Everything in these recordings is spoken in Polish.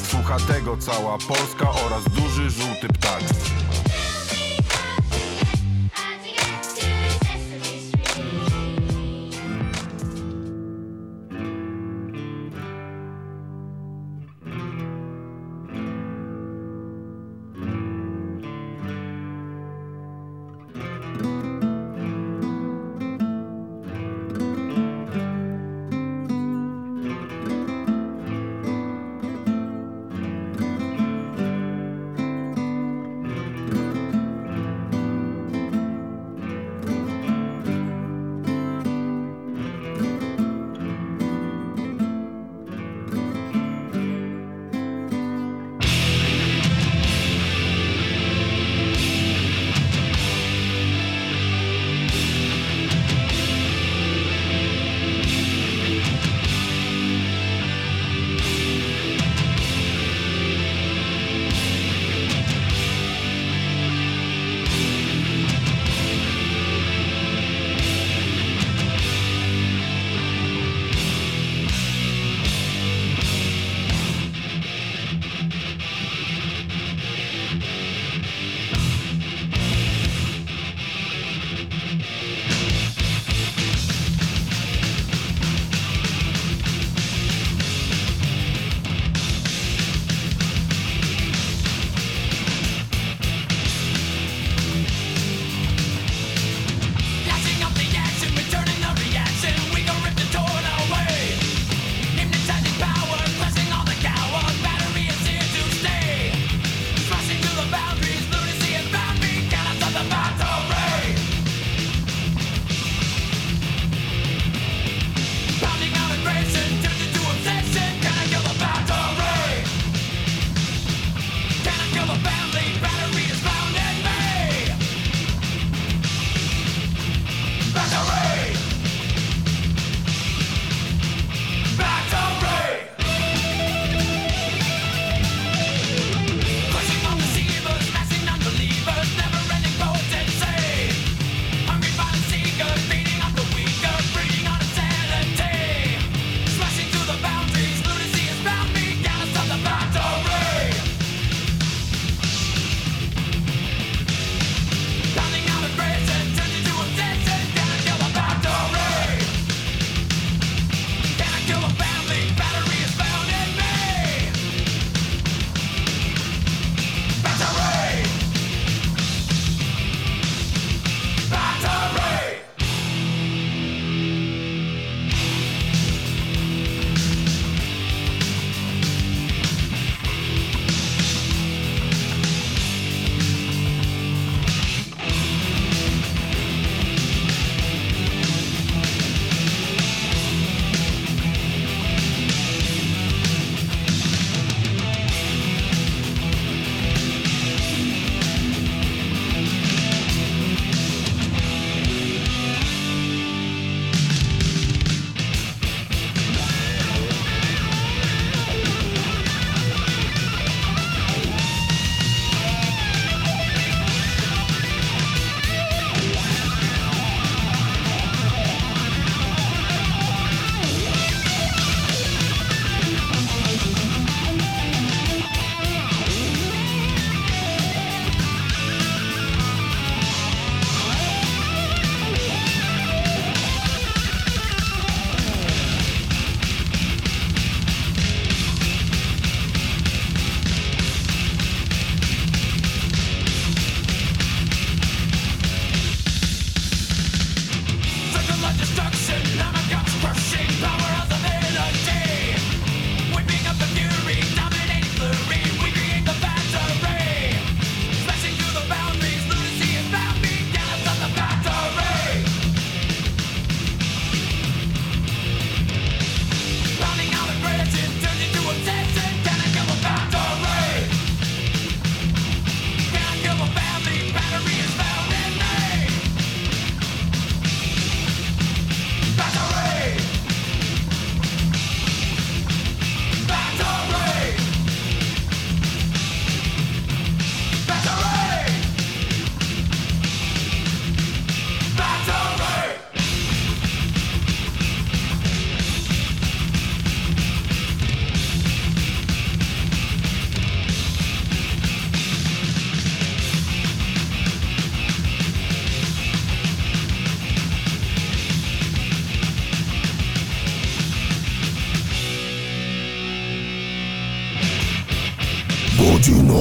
Słucha tego cała Polska oraz duży żółty ptak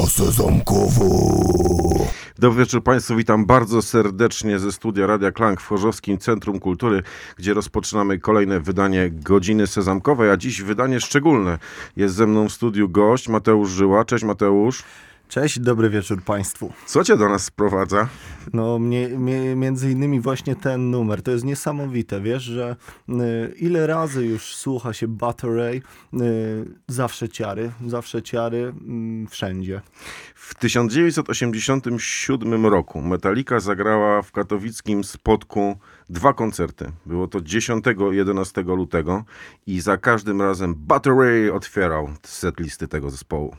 Sezamkowa. Dobry wieczór Państwu, witam bardzo serdecznie ze studia Radia Klank w Chorzowskim Centrum Kultury, gdzie rozpoczynamy kolejne wydanie Godziny Sezamkowej, a dziś wydanie szczególne. Jest ze mną w studiu gość Mateusz Żyła. Cześć Mateusz. Cześć, dobry wieczór Państwu. Co Cię do nas sprowadza? No, mnie, mnie, między innymi właśnie ten numer. To jest niesamowite, wiesz, że y, ile razy już słucha się Battery, y, zawsze ciary, zawsze ciary, y, wszędzie. W 1987 roku Metallica zagrała w katowickim Spodku dwa koncerty. Było to 10 i 11 lutego i za każdym razem Battery otwierał setlisty tego zespołu.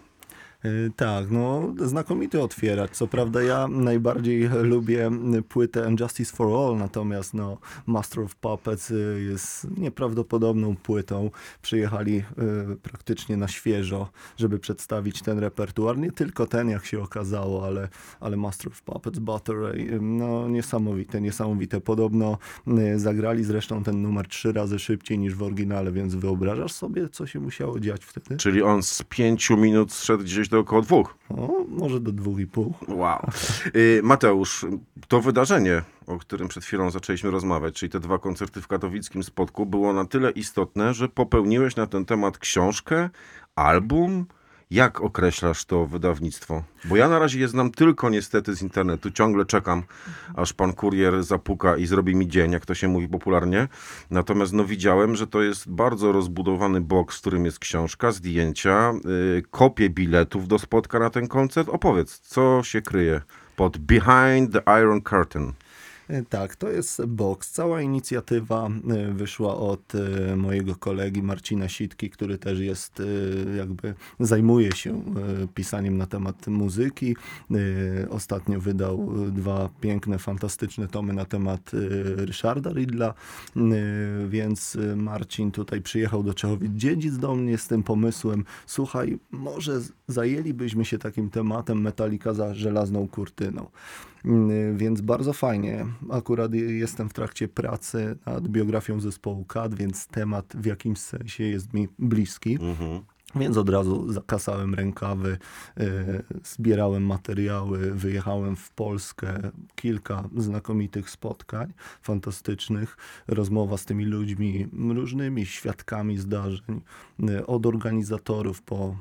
Y, Tak, no znakomity otwieracz. Co prawda ja najbardziej lubię płytę Justice for All, natomiast no Master of Puppets y, jest nieprawdopodobną płytą. Przyjechali y, praktycznie na świeżo, żeby przedstawić ten repertuar. Nie tylko ten, jak się okazało, ale, ale Master of Puppets, Battery, y, no niesamowite, niesamowite. Podobno zagrali zresztą ten numer trzy razy szybciej niż w oryginale, więc wyobrażasz sobie, co się musiało dziać wtedy? Czyli on z pięciu minut zszedł gdzieś do około dwóch. O, może do dwóch i pół. Wow. Y, Mateusz, to wydarzenie, o którym przed chwilą zaczęliśmy rozmawiać, czyli te dwa koncerty w katowickim Spodku, było na tyle istotne, że popełniłeś na ten temat książkę, album. Jak określasz to wydawnictwo? Bo ja na razie je znam tylko niestety z internetu. Ciągle czekam, aż pan kurier zapuka i zrobi mi dzień, jak to się mówi popularnie. Natomiast no, widziałem, że to jest bardzo rozbudowany box, w którym jest książka, zdjęcia, yy, kopie biletów do spotka na ten koncert. Opowiedz, co się kryje pod Behind the Iron Curtain. E, Tak, to jest box. Cała inicjatywa e, wyszła od e, mojego kolegi Marcina Sitki, który też jest jakby zajmuje się pisaniem na temat muzyki. Ostatnio wydał dwa piękne, fantastyczne tomy na temat Ryszarda Ridla, więc Marcin tutaj przyjechał do Czechowic-Dziedzic do mnie z tym pomysłem. Słuchaj, może zajęlibyśmy się takim tematem Metallica za żelazną kurtyną. Mm, Więc bardzo fajnie. Akurat je- jestem w trakcie pracy nad biografią zespołu CAD, więc temat w jakimś sensie jest mi bliski. Więc od razu zakasałem rękawy, y, zbierałem materiały, wyjechałem w Polskę, kilka znakomitych spotkań, fantastycznych, rozmowa z tymi ludźmi, różnymi świadkami zdarzeń, y, od organizatorów po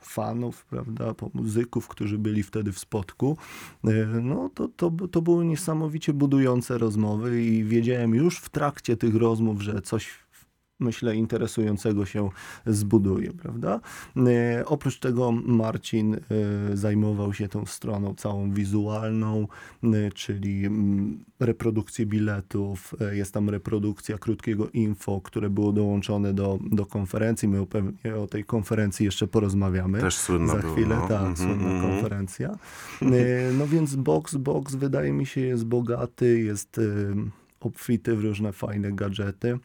fanów, prawda, po muzyków, którzy byli wtedy w spotku. Y, No to, to, to były niesamowicie budujące rozmowy i wiedziałem już w trakcie tych rozmów, że coś myślę, interesującego się zbuduje, prawda? E, oprócz tego Marcin e, zajmował się tą stroną całą wizualną, e, czyli mm, reprodukcję biletów, jest tam reprodukcja krótkiego info, które było dołączone do, do konferencji. My pewnie o tej konferencji jeszcze porozmawiamy. Też słynna Za chwilę, no. tak, Mhm, słynna mhm. konferencja. No więc box, box wydaje mi się jest bogaty, jest obfity w różne fajne gadżety.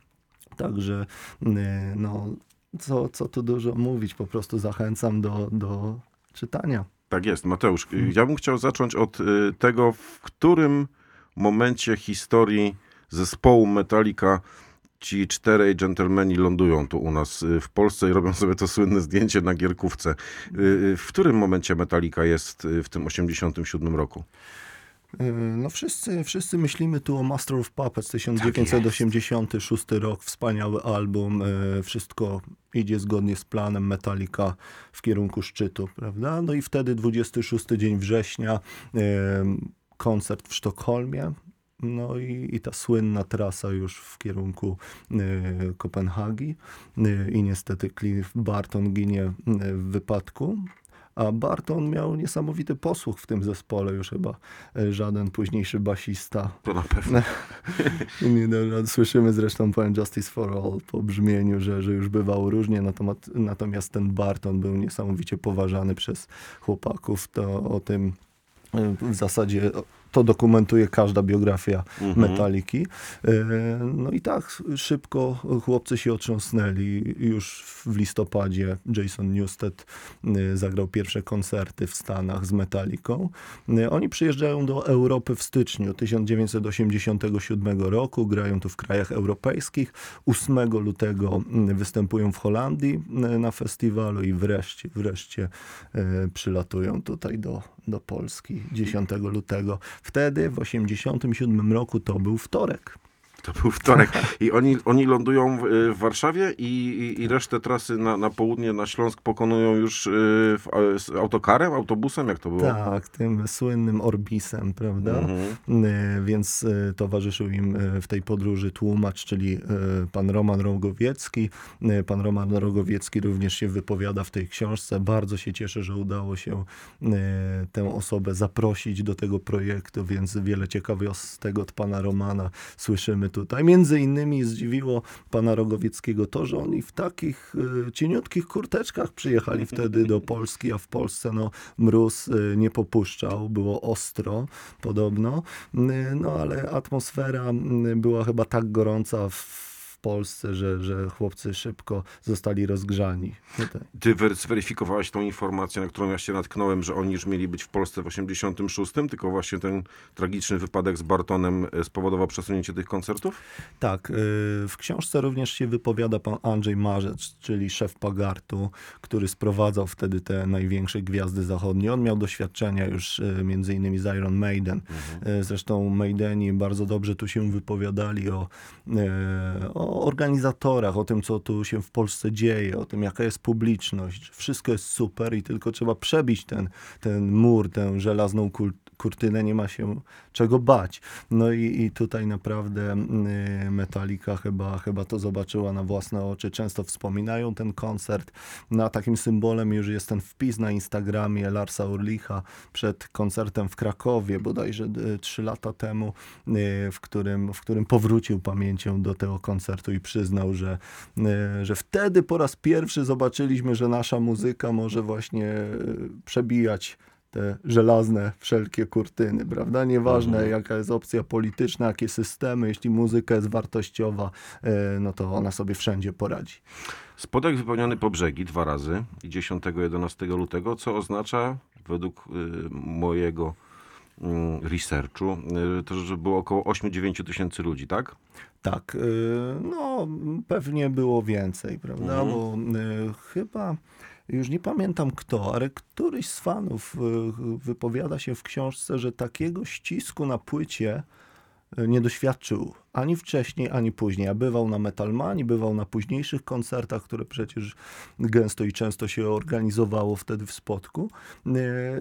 Także e, no, co, co tu dużo mówić, po prostu zachęcam do, do czytania. Tak jest, Mateusz. y, Ja bym chciał zacząć od y, tego, w którym momencie historii zespołu Metallica ci czterej dżentelmeni lądują tu u nas y, w Polsce i robią sobie to słynne zdjęcie na Gierkówce. Y, y, W którym momencie Metallica jest y, w tym 87 roku? E, No wszyscy, wszyscy myślimy tu o Master of Puppets, Tak 1986 rok, wspaniały album, e, wszystko idzie zgodnie z planem Metallica w kierunku szczytu, prawda? No i wtedy 26 dzień września, e, koncert w Sztokholmie, no i, i ta słynna trasa już w kierunku Kopenhagi i niestety Cliff Barton ginie w wypadku. A Barton miał niesamowity posłuch w tym zespole, już chyba e, żaden późniejszy basista. To na pewno. Nie, no, no, słyszymy zresztą po Justice for All po brzmieniu, że, że już bywało różnie, natomiast, natomiast ten Barton był niesamowicie poważany przez chłopaków. To o tym e, w zasadzie to dokumentuje każda biografia Mhm. Metaliki. E, No i tak szybko chłopcy się otrząsnęli. Już w listopadzie Jason Newsted e, zagrał pierwsze koncerty w Stanach z Metaliką. E, Oni przyjeżdżają do Europy w styczniu 1987 roku, grają tu w krajach europejskich. 8 lutego występują w Holandii na festiwalu i wreszcie, wreszcie przylatują tutaj do, do Polski 10 lutego. Wtedy w 87 roku to był wtorek. To był wtorek. I oni, oni lądują w, y, w Warszawie i, i, i resztę trasy na, na południe, na Śląsk pokonują już y, w, z autokarem, autobusem? Jak to było? Tak, tym słynnym Orbisem, prawda? Mhm. E, Więc towarzyszył im w tej podróży tłumacz, czyli pan Roman Rogowiecki. Pan Roman Rogowiecki również się wypowiada w tej książce. Bardzo się cieszę, że udało się tę osobę zaprosić do tego projektu, więc wiele ciekawostek od pana Romana słyszymy tutaj. Między innymi zdziwiło pana Rogowieckiego to, że oni w takich e, cieniutkich kurteczkach przyjechali wtedy do Polski, a w Polsce no, mróz e, nie popuszczał, było ostro podobno, N- no ale atmosfera była chyba tak gorąca w Polsce, że, że chłopcy szybko zostali rozgrzani. Tutaj. Ty wer- zweryfikowałeś tą informację, na którą ja się natknąłem, że oni już mieli być w Polsce w 86, tylko właśnie ten tragiczny wypadek z Bartonem y, spowodował przesunięcie tych koncertów? Tak, y, w książce również się wypowiada pan Andrzej Marzec, czyli szef Pagartu, który sprowadzał wtedy te największe gwiazdy zachodnie. On miał doświadczenia już y, między innymi z Iron Maiden. Y, Zresztą Maideni bardzo dobrze tu się wypowiadali o, y, o organizatorach, o tym, co tu się w Polsce dzieje, o tym, jaka jest publiczność. Wszystko jest super i tylko trzeba przebić ten, ten mur, tę żelazną kul- kurtynę, nie ma się czego bać. No i, i tutaj naprawdę y, Metallica chyba, chyba to zobaczyła na własne oczy. Często wspominają ten koncert. No a takim symbolem już jest ten wpis na Instagramie Larsa Urlicha przed koncertem w Krakowie, bodajże y, trzy lata temu, y, w którym, w którym powrócił pamięcią do tego koncertu i przyznał, że, że wtedy po raz pierwszy zobaczyliśmy, że nasza muzyka może właśnie przebijać te żelazne wszelkie kurtyny, prawda? Nieważne Mhm. jaka jest opcja polityczna, jakie systemy, jeśli muzyka jest wartościowa, e, no to ona sobie wszędzie poradzi. Spodek wypełniony po brzegi dwa razy i 10-11 lutego, co oznacza według y, mojego y, researchu, y, to, że było około 8-9 tysięcy ludzi, tak? Tak, no pewnie było więcej, prawda? Mhm. Bo chyba już nie pamiętam kto, ale któryś z fanów y, wypowiada się w książce, że takiego ścisku na płycie y, nie doświadczył ani wcześniej, ani później. A bywał na Metalmanii, bywał na późniejszych koncertach, które przecież gęsto i często się organizowało wtedy w Spodku. Yy,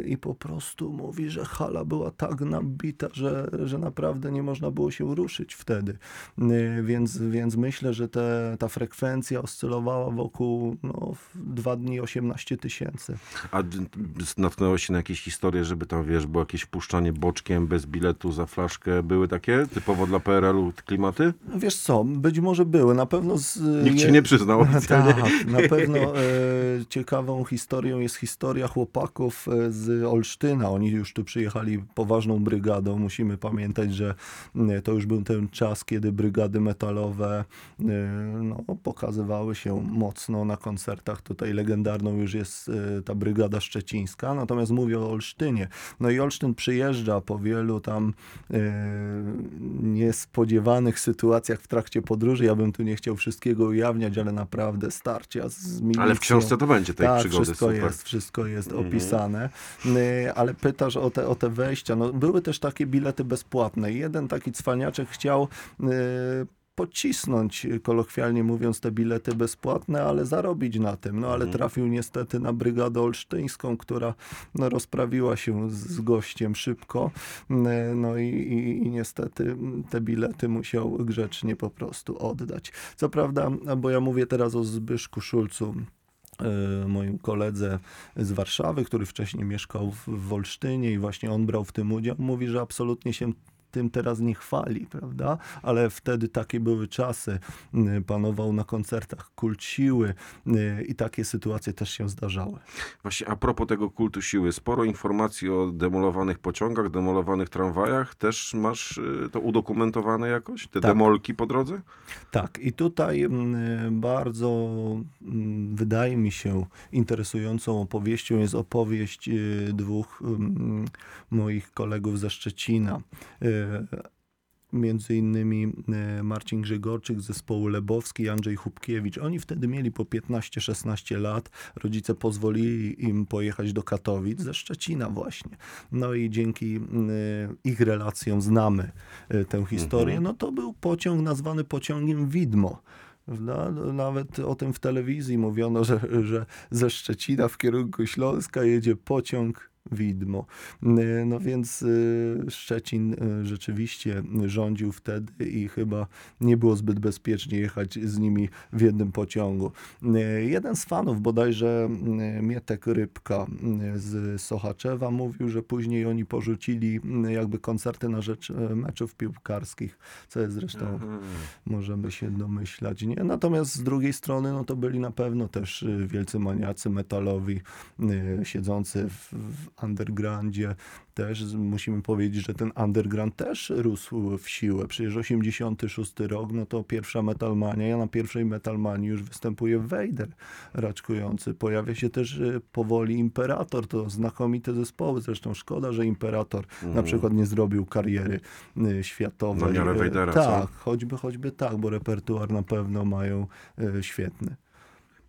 I po prostu mówi, że hala była tak nabita, że, że naprawdę nie można było się ruszyć wtedy. Yy, Więc, więc myślę, że te, ta frekwencja oscylowała wokół no, dwa dni 18 tysięcy. A natknąłeś się na jakieś historie, żeby tam, wiesz, było jakieś wpuszczanie boczkiem bez biletu za flaszkę? Były takie typowo dla PRL-u klimaty? Wiesz co, być może były, na pewno z... Nikt się je- nie przyznał oficjalnie. Tak, na pewno e, ciekawą historią jest historia chłopaków e, z Olsztyna. Oni już tu przyjechali poważną brygadą. Musimy pamiętać, że e, to już był ten czas, kiedy brygady metalowe e, no, pokazywały się mocno na koncertach. Tutaj legendarną już jest e, ta brygada szczecińska. Natomiast mówię o Olsztynie. No i Olsztyn przyjeżdża po wielu tam e, niespodziewanych sytuacjach w trakcie podróży. Ja bym tu nie chciał wszystkiego ujawniać, ale naprawdę starcia z milicją. Ale w książce to będzie tej tak, przygody. wszystko super. jest, wszystko jest Mhm. opisane. Y, Ale pytasz o te, o te wejścia. No, były też takie bilety bezpłatne. Jeden taki cwaniaczek chciał y, pocisnąć, y, kolokwialnie mówiąc, te bilety bezpłatne, ale zarobić na tym. No ale Mhm. trafił niestety na brygadę olsztyńską, która no, rozprawiła się z, gościem szybko. Y, No i, i, i niestety te bilety musiał grzecznie po prostu oddać. Co prawda, bo ja mówię teraz o Zbyszku Szulcu, e, moim koledze z Warszawy, który wcześniej mieszkał w, w Olsztynie i właśnie on brał w tym udział, mówi, że absolutnie się tym teraz nie chwali, prawda? Ale wtedy takie były czasy. Y, Panował na koncertach kult siły y, i takie sytuacje też się zdarzały. Właśnie a propos tego kultu siły, sporo informacji o demolowanych pociągach, demolowanych tramwajach. Też masz y, to udokumentowane jakoś? Te Tak. demolki po drodze? Tak, i tutaj mm, bardzo mm, wydaje mi się interesującą opowieścią jest opowieść dwóch mm, moich kolegów ze Szczecina. Między innymi y, Marcin Grzegorczyk z zespołu Lebowski Andrzej Hubkiewicz. Oni wtedy mieli po 15-16 lat. Rodzice pozwolili im pojechać do Katowic ze Szczecina właśnie. No i dzięki y, ich relacjom znamy y, tę historię. No to był pociąg nazwany pociągiem Widmo. No, Nawet o tym w telewizji mówiono, że, że ze Szczecina w kierunku Śląska jedzie pociąg Widmo. Y, No więc y, Szczecin y, rzeczywiście rządził wtedy i chyba nie było zbyt bezpiecznie jechać z nimi w jednym pociągu. Jeden z fanów, bodajże Mietek Rybka z Sochaczewa, mówił, że później oni porzucili jakby koncerty na rzecz meczów piłkarskich, co jest zresztą możemy się domyślać. Nie? Natomiast z drugiej strony, no to byli na pewno też wielcy maniacy metalowi, siedzący w, w undergroundzie. Też musimy powiedzieć, że ten underground też rósł w siłę. Przecież 86 rok, no to pierwsza metalmania. Ja na pierwszej metalmanii już występuje Vader raczkujący. Pojawia się też y, powoli Imperator. To znakomite zespoły. Zresztą szkoda, że Imperator na przykład nie zrobił kariery y, światowej. Na miarę Y, Vadera, co? Tak, choćby, choćby tak, bo repertuar na pewno mają y, świetny.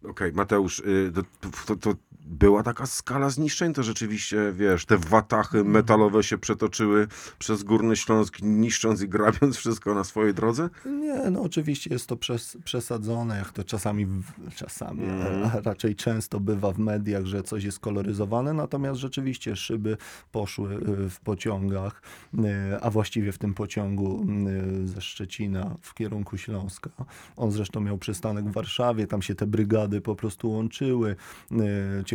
Okej, Mateusz, y, to, to, to była taka skala zniszczeń, to rzeczywiście, wiesz, te watachy metalowe się przetoczyły przez Górny Śląsk, niszcząc i grabiąc wszystko na swojej drodze? Nie, no oczywiście jest to przes przesadzone, jak to czasami, czasami, Mhm. a raczej często bywa w mediach, że coś jest koloryzowane, natomiast rzeczywiście szyby poszły y, w pociągach, y, a właściwie w tym pociągu y, ze Szczecina w kierunku Śląska. On zresztą miał przystanek w Warszawie, tam się te brygady po prostu łączyły.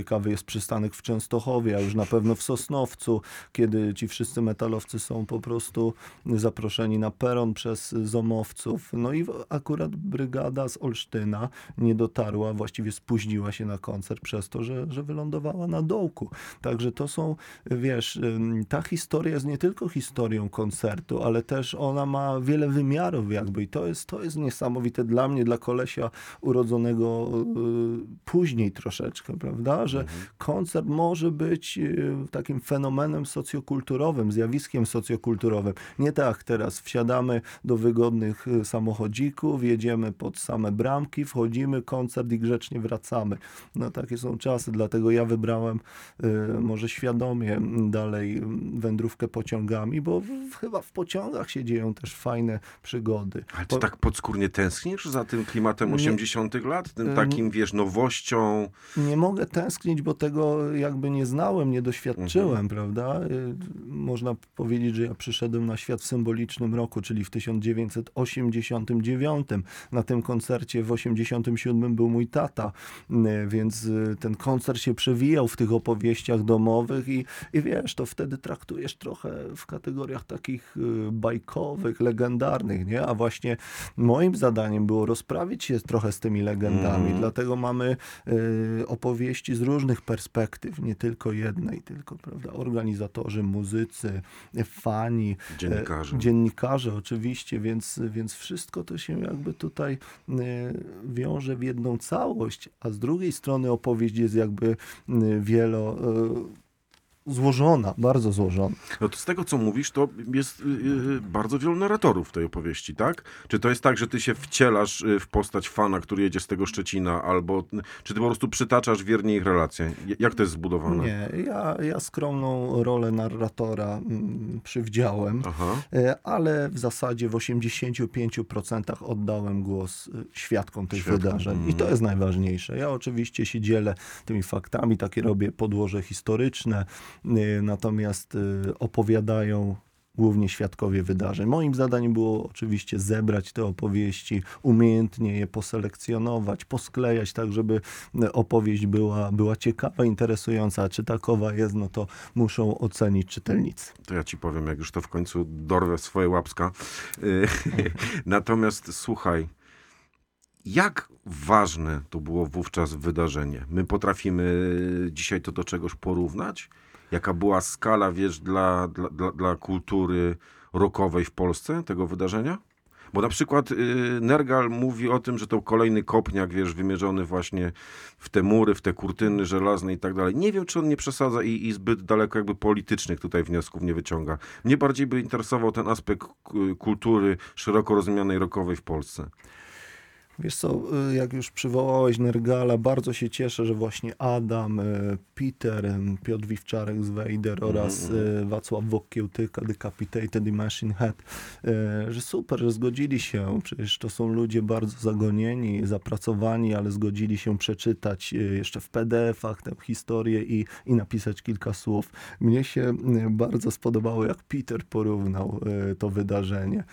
Ciekawy jest przystanek w Częstochowie, a już na pewno w Sosnowcu, kiedy ci wszyscy metalowcy są po prostu zaproszeni na peron przez zomowców. No i akurat brygada z Olsztyna nie dotarła, właściwie spóźniła się na koncert przez to, że, że wylądowała na dołku. Także to są, wiesz, ta historia jest nie tylko historią koncertu, ale też ona ma wiele wymiarów jakby i to jest, to jest niesamowite dla mnie, dla kolesia urodzonego y, później troszeczkę, prawda, że koncert może być y, takim fenomenem socjokulturowym, zjawiskiem socjokulturowym. Nie tak teraz wsiadamy do wygodnych y, samochodzików, jedziemy pod same bramki, wchodzimy, koncert i grzecznie wracamy. No takie są czasy, dlatego ja wybrałem y, może świadomie dalej wędrówkę pociągami, bo w, chyba w pociągach się dzieją też fajne przygody. Ale Po- ty tak podskórnie tęsknisz za tym klimatem Nie. 80 lat? Tym Ym. takim, wiesz, nowością? nie mogę tęsknić, bo tego jakby nie znałem, nie doświadczyłem, prawda? Y, Można powiedzieć, że ja przyszedłem na świat w symbolicznym roku, czyli w 1989. Na tym koncercie w 87 był mój tata, y, więc y, ten koncert się przewijał w tych opowieściach domowych i, i wiesz, to wtedy traktujesz trochę w kategoriach takich bajkowych, legendarnych, nie? A właśnie moim zadaniem było rozprawić się trochę z tymi legendami, Mm. dlatego mamy y, opowieści z różnych perspektyw, nie tylko jednej, tylko prawda, organizatorzy, muzycy, fani, Dziennikarze. e, dziennikarze oczywiście, więc, więc wszystko to się jakby tutaj y, wiąże w jedną całość, a z drugiej strony opowieść jest jakby y, wielo złożona, bardzo złożona. No to z tego, co mówisz, to jest y, y, bardzo wielu narratorów w tej opowieści, tak? Czy to jest tak, że ty się wcielasz y, w postać fana, który jedzie z tego Szczecina, albo czy ty po prostu przytaczasz wiernie ich relacje? Jak to jest zbudowane? Nie, ja, ja skromną rolę narratora mm, przywdziałem. Aha. E, ale w zasadzie w 85% oddałem głos świadkom tych Świadkom, wydarzeń. I to mhm. jest najważniejsze. Ja oczywiście się dzielę tymi faktami, takie robię podłoże historyczne, natomiast e, opowiadają głównie świadkowie wydarzeń. Moim zadaniem było oczywiście zebrać te opowieści, umiejętnie je poselekcjonować, posklejać tak, żeby e, opowieść była, była ciekawa, interesująca. Czy takowa jest, no to muszą ocenić czytelnicy. To ja ci powiem, jak już to w końcu dorwę swoje łapska. Y, Natomiast słuchaj, jak ważne to było wówczas wydarzenie? My potrafimy dzisiaj to do czegoś porównać? Jaka była skala, wiesz, dla, dla, dla, dla kultury rockowej w Polsce tego wydarzenia? Bo na przykład y, Nergal mówi o tym, że to kolejny kopniak, wiesz, wymierzony właśnie w te mury, w te kurtyny żelazne i tak dalej. Nie wiem, czy on nie przesadza i, i zbyt daleko jakby politycznych tutaj wniosków nie wyciąga. Mnie bardziej by interesował ten aspekt kultury szeroko rozumianej rockowej w Polsce. Wiesz co, y, jak już przywołałeś Nergala, bardzo się cieszę, że właśnie Adam, y, Peter, y, Piotr Wiwczarek z Vader oraz y, Wacław Wokiełtyka, Decapitated i Machine Head, że super, że zgodzili się, przecież to są ludzie bardzo zagonieni, zapracowani, ale zgodzili się przeczytać jeszcze w PDF-ach tę historię i, i napisać kilka słów. Mnie się bardzo spodobało, jak Peter porównał to wydarzenie.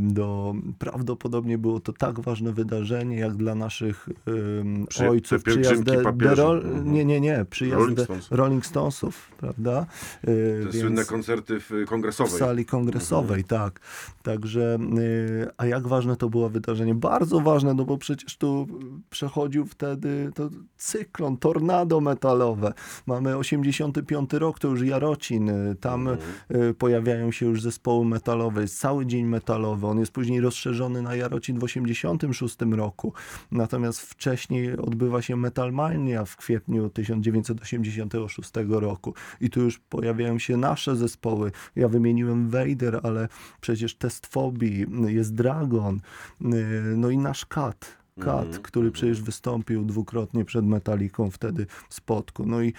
Do, prawdopodobnie było to tak ważne wydarzenie, jak dla naszych ym, Przy- ojców przyjazd de, de Rol, Mhm. nie, nie, nie, przyjazd Rolling Stones. Rolling Stonesów, prawda? Y, Te słynne koncerty w y, w kongresowej. sali kongresowej, tak. Także, y, a jak ważne to było wydarzenie? Bardzo ważne, no bo przecież tu przechodził wtedy to cyklon, tornado metalowe. Mamy 85 rok, to już Jarocin, y, tam y, pojawiają się już zespoły metalowe, jest cały dzień metalowy, on jest później rozszerzony na Jarocin w 86 roku. Natomiast wcześniej odbywa się Metalmania w kwietniu 1986 roku i tu już pojawiają się nasze zespoły. Ja wymieniłem Vader, ale przecież Test Fobii, jest Dragon, y, no i nasz Kat. Kat, Mhm, który mhm. przecież wystąpił dwukrotnie przed Metaliką wtedy w Spodku. No i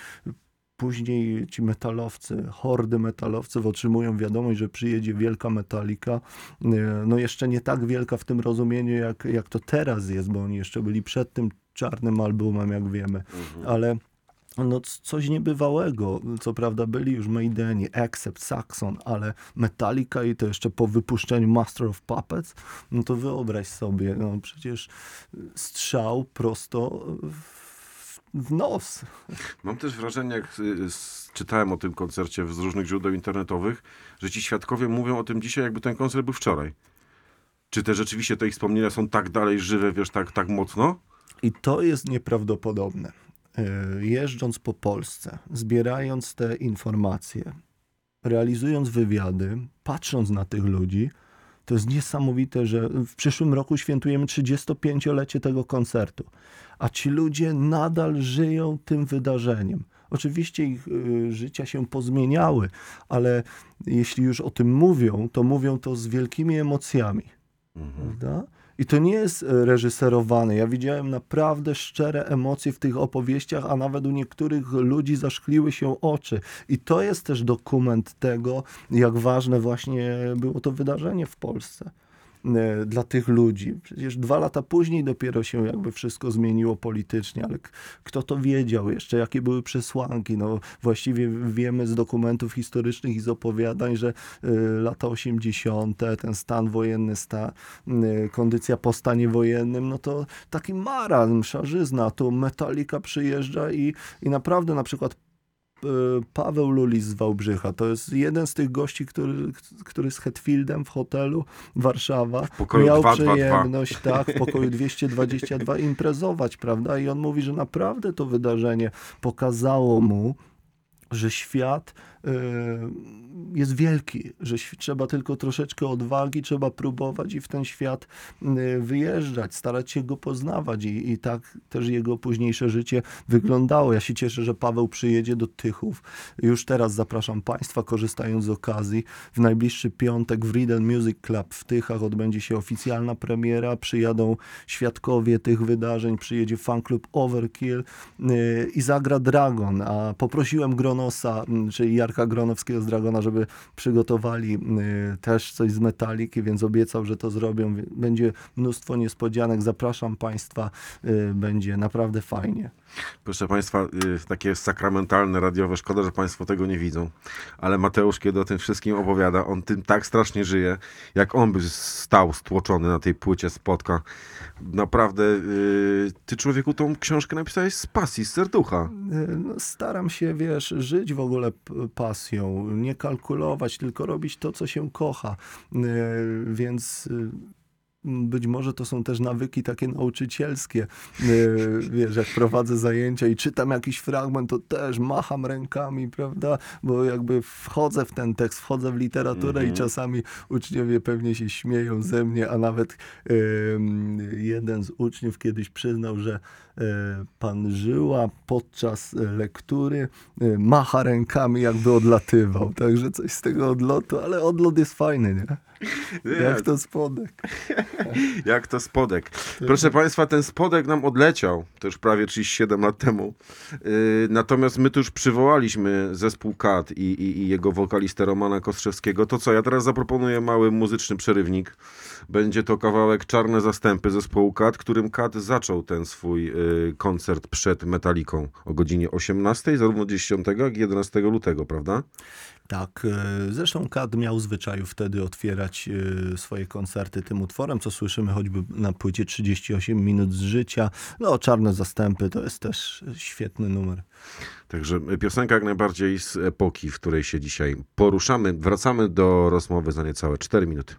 później ci metalowcy, hordy metalowców otrzymują wiadomość, że przyjedzie wielka metalika. Y, No jeszcze nie tak wielka w tym rozumieniu, jak, jak to teraz jest, bo oni jeszcze byli przed tym czarnym albumem, jak wiemy. Mhm. Ale no coś niebywałego. Co prawda byli już Maideni, Accept, Saxon, ale Metallica i to jeszcze po wypuszczeniu Master of Puppets, no to wyobraź sobie, no przecież strzał prosto w, w nos. Mam też wrażenie, jak y, s- czytałem o tym koncercie z różnych źródeł internetowych, że ci świadkowie mówią o tym dzisiaj, jakby ten koncert był wczoraj. Czy te rzeczywiście te ich wspomnienia są tak dalej żywe, wiesz, tak, tak mocno? I to jest nieprawdopodobne. Y, Jeżdżąc po Polsce, zbierając te informacje, realizując wywiady, patrząc na tych ludzi, to jest niesamowite, że w przyszłym roku świętujemy 35-lecie tego koncertu, a ci ludzie nadal żyją tym wydarzeniem. Oczywiście ich y, życia się pozmieniały, ale jeśli już o tym mówią, to mówią to z wielkimi emocjami prawda? I to nie jest e, reżyserowane. Ja widziałem naprawdę szczere emocje w tych opowieściach, a nawet u niektórych ludzi zaszkliły się oczy. I to jest też dokument tego, jak ważne właśnie było to wydarzenie w Polsce dla tych ludzi. Przecież dwa lata później dopiero się jakby wszystko zmieniło politycznie, ale kto to wiedział jeszcze, jakie były przesłanki? No, właściwie wiemy z dokumentów historycznych i z opowiadań, że y, lata 80., ten stan wojenny, sta, y, kondycja po stanie wojennym, no to taki marazm, szarzyzna, tu Metallica przyjeżdża i, i naprawdę na przykład Paweł Lulis z Wałbrzycha. To jest jeden z tych gości, który, który z Hetfieldem w hotelu Warszawa miał 222. przyjemność, tak, w pokoju 222 imprezować, prawda? I on mówi, że naprawdę to wydarzenie pokazało mu, że świat y, jest wielki, że trzeba tylko troszeczkę odwagi, trzeba próbować i w ten świat y, wyjeżdżać, starać się go poznawać i, i tak też jego późniejsze życie wyglądało. Ja się cieszę, że Paweł przyjedzie do Tychów. Już teraz zapraszam Państwa, korzystając z okazji, w najbliższy piątek w Riddle Music Club w Tychach odbędzie się oficjalna premiera, przyjadą świadkowie tych wydarzeń, przyjedzie fanklub Overkill y, i zagra Dragon, a poprosiłem Gronosa, czyli Jarka Gronowskiego z Dragona, żeby przygotowali y, też coś z Metaliki, więc obiecał, że to zrobią. Będzie mnóstwo niespodzianek. Zapraszam Państwa, y, będzie naprawdę fajnie. Proszę Państwa, y, takie sakramentalne, radiowe, szkoda, że Państwo tego nie widzą, ale Mateusz, kiedy o tym wszystkim opowiada, on tym tak strasznie żyje, jak on by stał stłoczony na tej płycie spotka. Naprawdę, ty człowieku tą książkę napisałeś z pasji, z serducha. No, staram się, wiesz, żyć w ogóle pasją, nie kalkulować, tylko robić to, co się kocha. Y, Więc y, być może to są też nawyki takie nauczycielskie. Y, Wiesz, jak prowadzę zajęcia i czytam jakiś fragment, to też macham rękami, prawda? Bo jakby wchodzę w ten tekst, wchodzę w literaturę Mhm. i czasami uczniowie pewnie się śmieją ze mnie, a nawet ym, jeden z uczniów kiedyś przyznał, że pan Żyła podczas lektury y, macha rękami, jakby odlatywał. Także coś z tego odlotu, ale odlot jest fajny, nie? Jak to spodek. Jak to spodek. Proszę Państwa, ten spodek nam odleciał, to już prawie 37 lat temu. Yy, natomiast my tu już przywołaliśmy zespół Kat i, i, i jego wokalistę Romana Kostrzewskiego. To co, ja teraz zaproponuję mały muzyczny przerywnik. Będzie to kawałek Czarne Zastępy zespołu Kat, którym Kat zaczął ten swój yy, koncert przed Metaliką o godzinie 18, zarówno 10 jak i 11 lutego, prawda? Tak, y, zresztą Kad miał zwyczaju wtedy otwierać y, swoje koncerty tym utworem, co słyszymy choćby na płycie 38 minut z życia. No, Czarne Zastępy to jest też świetny numer. Także piosenka jak najbardziej z epoki, w której się dzisiaj poruszamy. Wracamy do rozmowy za niecałe 4 minuty.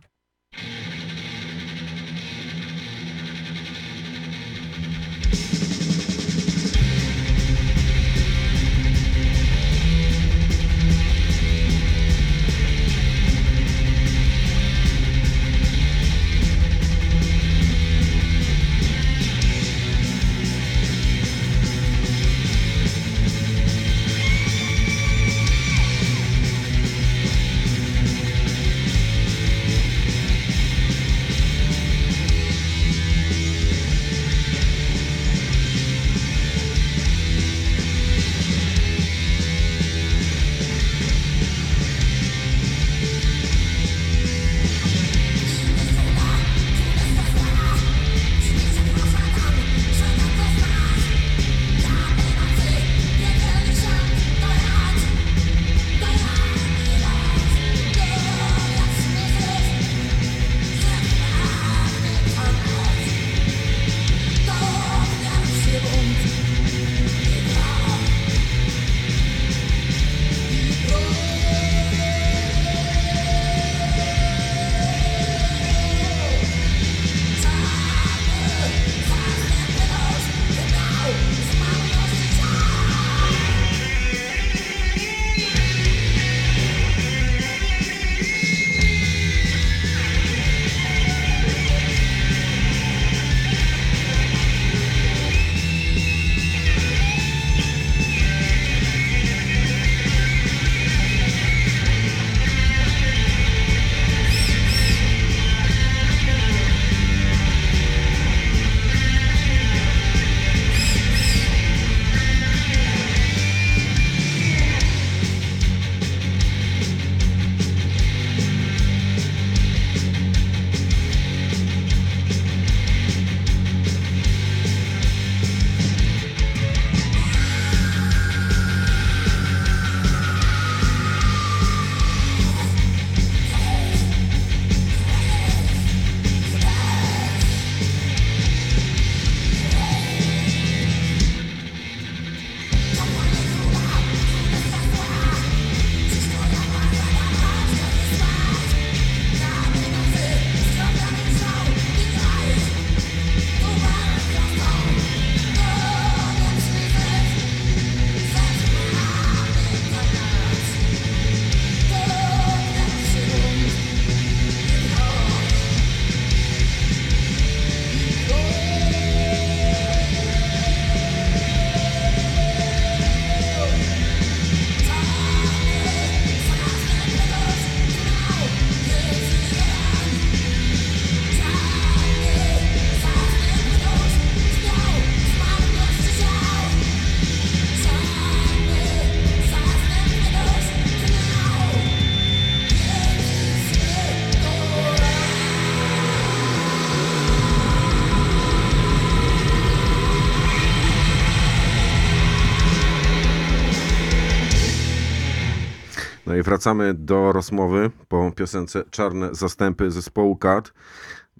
Wracamy do rozmowy po piosence Czarne Zastępy zespołu KAT.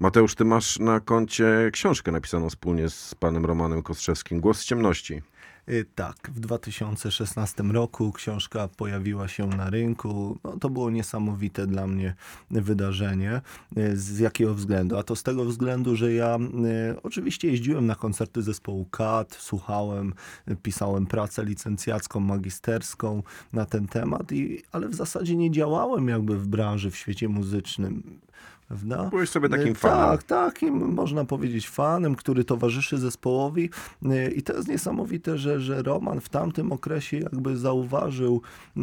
Mateusz, ty masz na koncie książkę napisaną wspólnie z panem Romanem Kostrzewskim, Głos z ciemności. Y, Tak, w 2016 roku książka pojawiła się na rynku. No, to było niesamowite dla mnie wydarzenie. Y, Z jakiego względu? A to z tego względu, że ja y, oczywiście jeździłem na koncerty zespołu KAT, słuchałem, pisałem pracę licencjacką, magisterską na ten temat, i, ale w zasadzie nie działałem jakby w branży, w świecie muzycznym. Prawda? Byłeś sobie takim Y, fanem. Tak, takim można powiedzieć fanem, który towarzyszy zespołowi. Y, I to jest niesamowite, że, że Roman w tamtym okresie jakby zauważył y,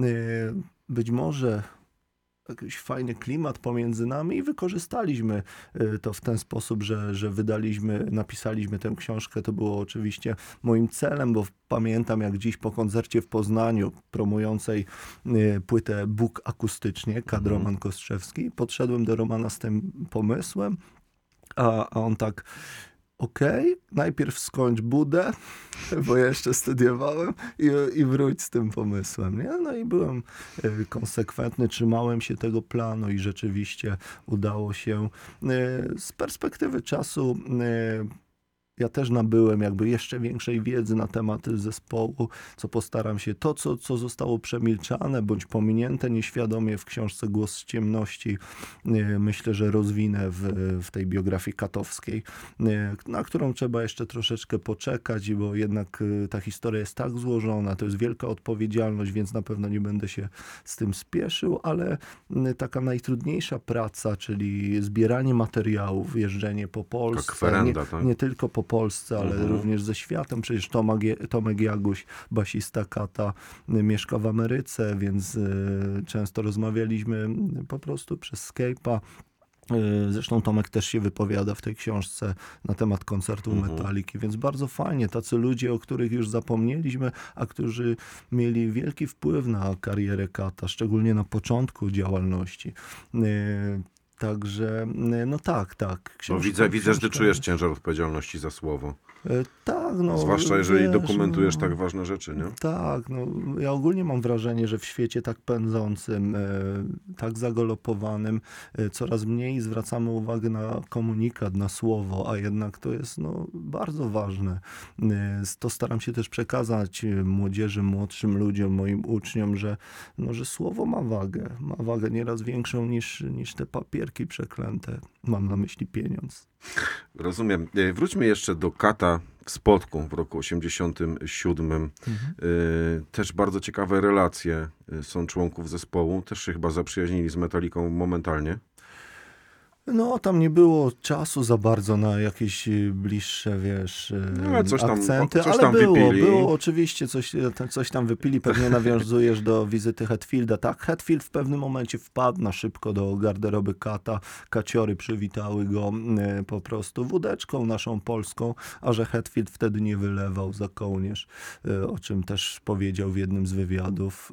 być może jakiś fajny klimat pomiędzy nami i wykorzystaliśmy y, to w ten sposób, że, że wydaliśmy, napisaliśmy tę książkę. To było oczywiście moim celem, bo pamiętam jak dziś po koncercie w Poznaniu promującej y, płytę Bóg akustycznie, Kad Mhm. Roman Kostrzewski, podszedłem do Romana z tym pomysłem, a, a on tak okej, najpierw skończ budę, bo jeszcze studiowałem i, i wróć z tym pomysłem, nie? No i byłem y, konsekwentny, trzymałem się tego planu i rzeczywiście udało się. Y, Z perspektywy czasu y, ja też nabyłem jakby jeszcze większej wiedzy na temat zespołu, co postaram się, to co, co zostało przemilczane bądź pominięte nieświadomie w książce Głos z ciemności, y, myślę, że rozwinę w, w tej biografii katowskiej, y, na którą trzeba jeszcze troszeczkę poczekać, bo jednak y, ta historia jest tak złożona, to jest wielka odpowiedzialność, więc na pewno nie będę się z tym spieszył, ale taka najtrudniejsza praca, czyli zbieranie materiałów, jeżdżenie po Polsce, kwerenda, nie, tak? nie tylko po Polsce, ale Mhm. również ze światem. Przecież Tomek, Tomek Jaguś, basista Kata, y, mieszka w Ameryce, więc y, często rozmawialiśmy y, po prostu przez Skype'a. Zresztą Tomek też się wypowiada w tej książce na temat koncertu Mhm. Metaliki, więc bardzo fajnie. Tacy ludzie, o których już zapomnieliśmy, a którzy mieli wielki wpływ na karierę Kata, szczególnie na początku działalności. Także, y, no tak, tak. No, Książka- widzę, widzę, że ty czujesz ciężar odpowiedzialności za słowo. E, Tak, no. Zwłaszcza jeżeli wiesz, dokumentujesz no, tak ważne rzeczy, nie? Tak, no. Ja ogólnie mam wrażenie, że w świecie tak pędzącym, e, tak zagalopowanym, e, coraz mniej zwracamy uwagę na komunikat, na słowo, a jednak to jest no, bardzo ważne. To staram się też przekazać młodzieży, młodszym ludziom, moim uczniom, że, no, że słowo ma wagę. Ma wagę nieraz większą niż, niż te papierki przeklęte. Mam na myśli pieniądz. Rozumiem. E, Wróćmy jeszcze do Kata w Spodku w roku 87. Mhm. Y, Też bardzo ciekawe relacje y, są członków zespołu. Też się chyba zaprzyjaźnili z Metaliką momentalnie. No, tam nie było czasu za bardzo na jakieś y, bliższe, wiesz, y, No, ale coś tam- akcenty, coś ale tam było, wypili. było oczywiście, coś, y, tam- coś tam wypili, pewnie nawiązujesz do wizyty Hetfielda. Tak, Hetfield w pewnym momencie wpadł na szybko do garderoby Kata, kaciory przywitały go po prostu wódeczką naszą polską, a że Hetfield wtedy nie wylewał za kołnierz, o czym też powiedział w jednym z wywiadów.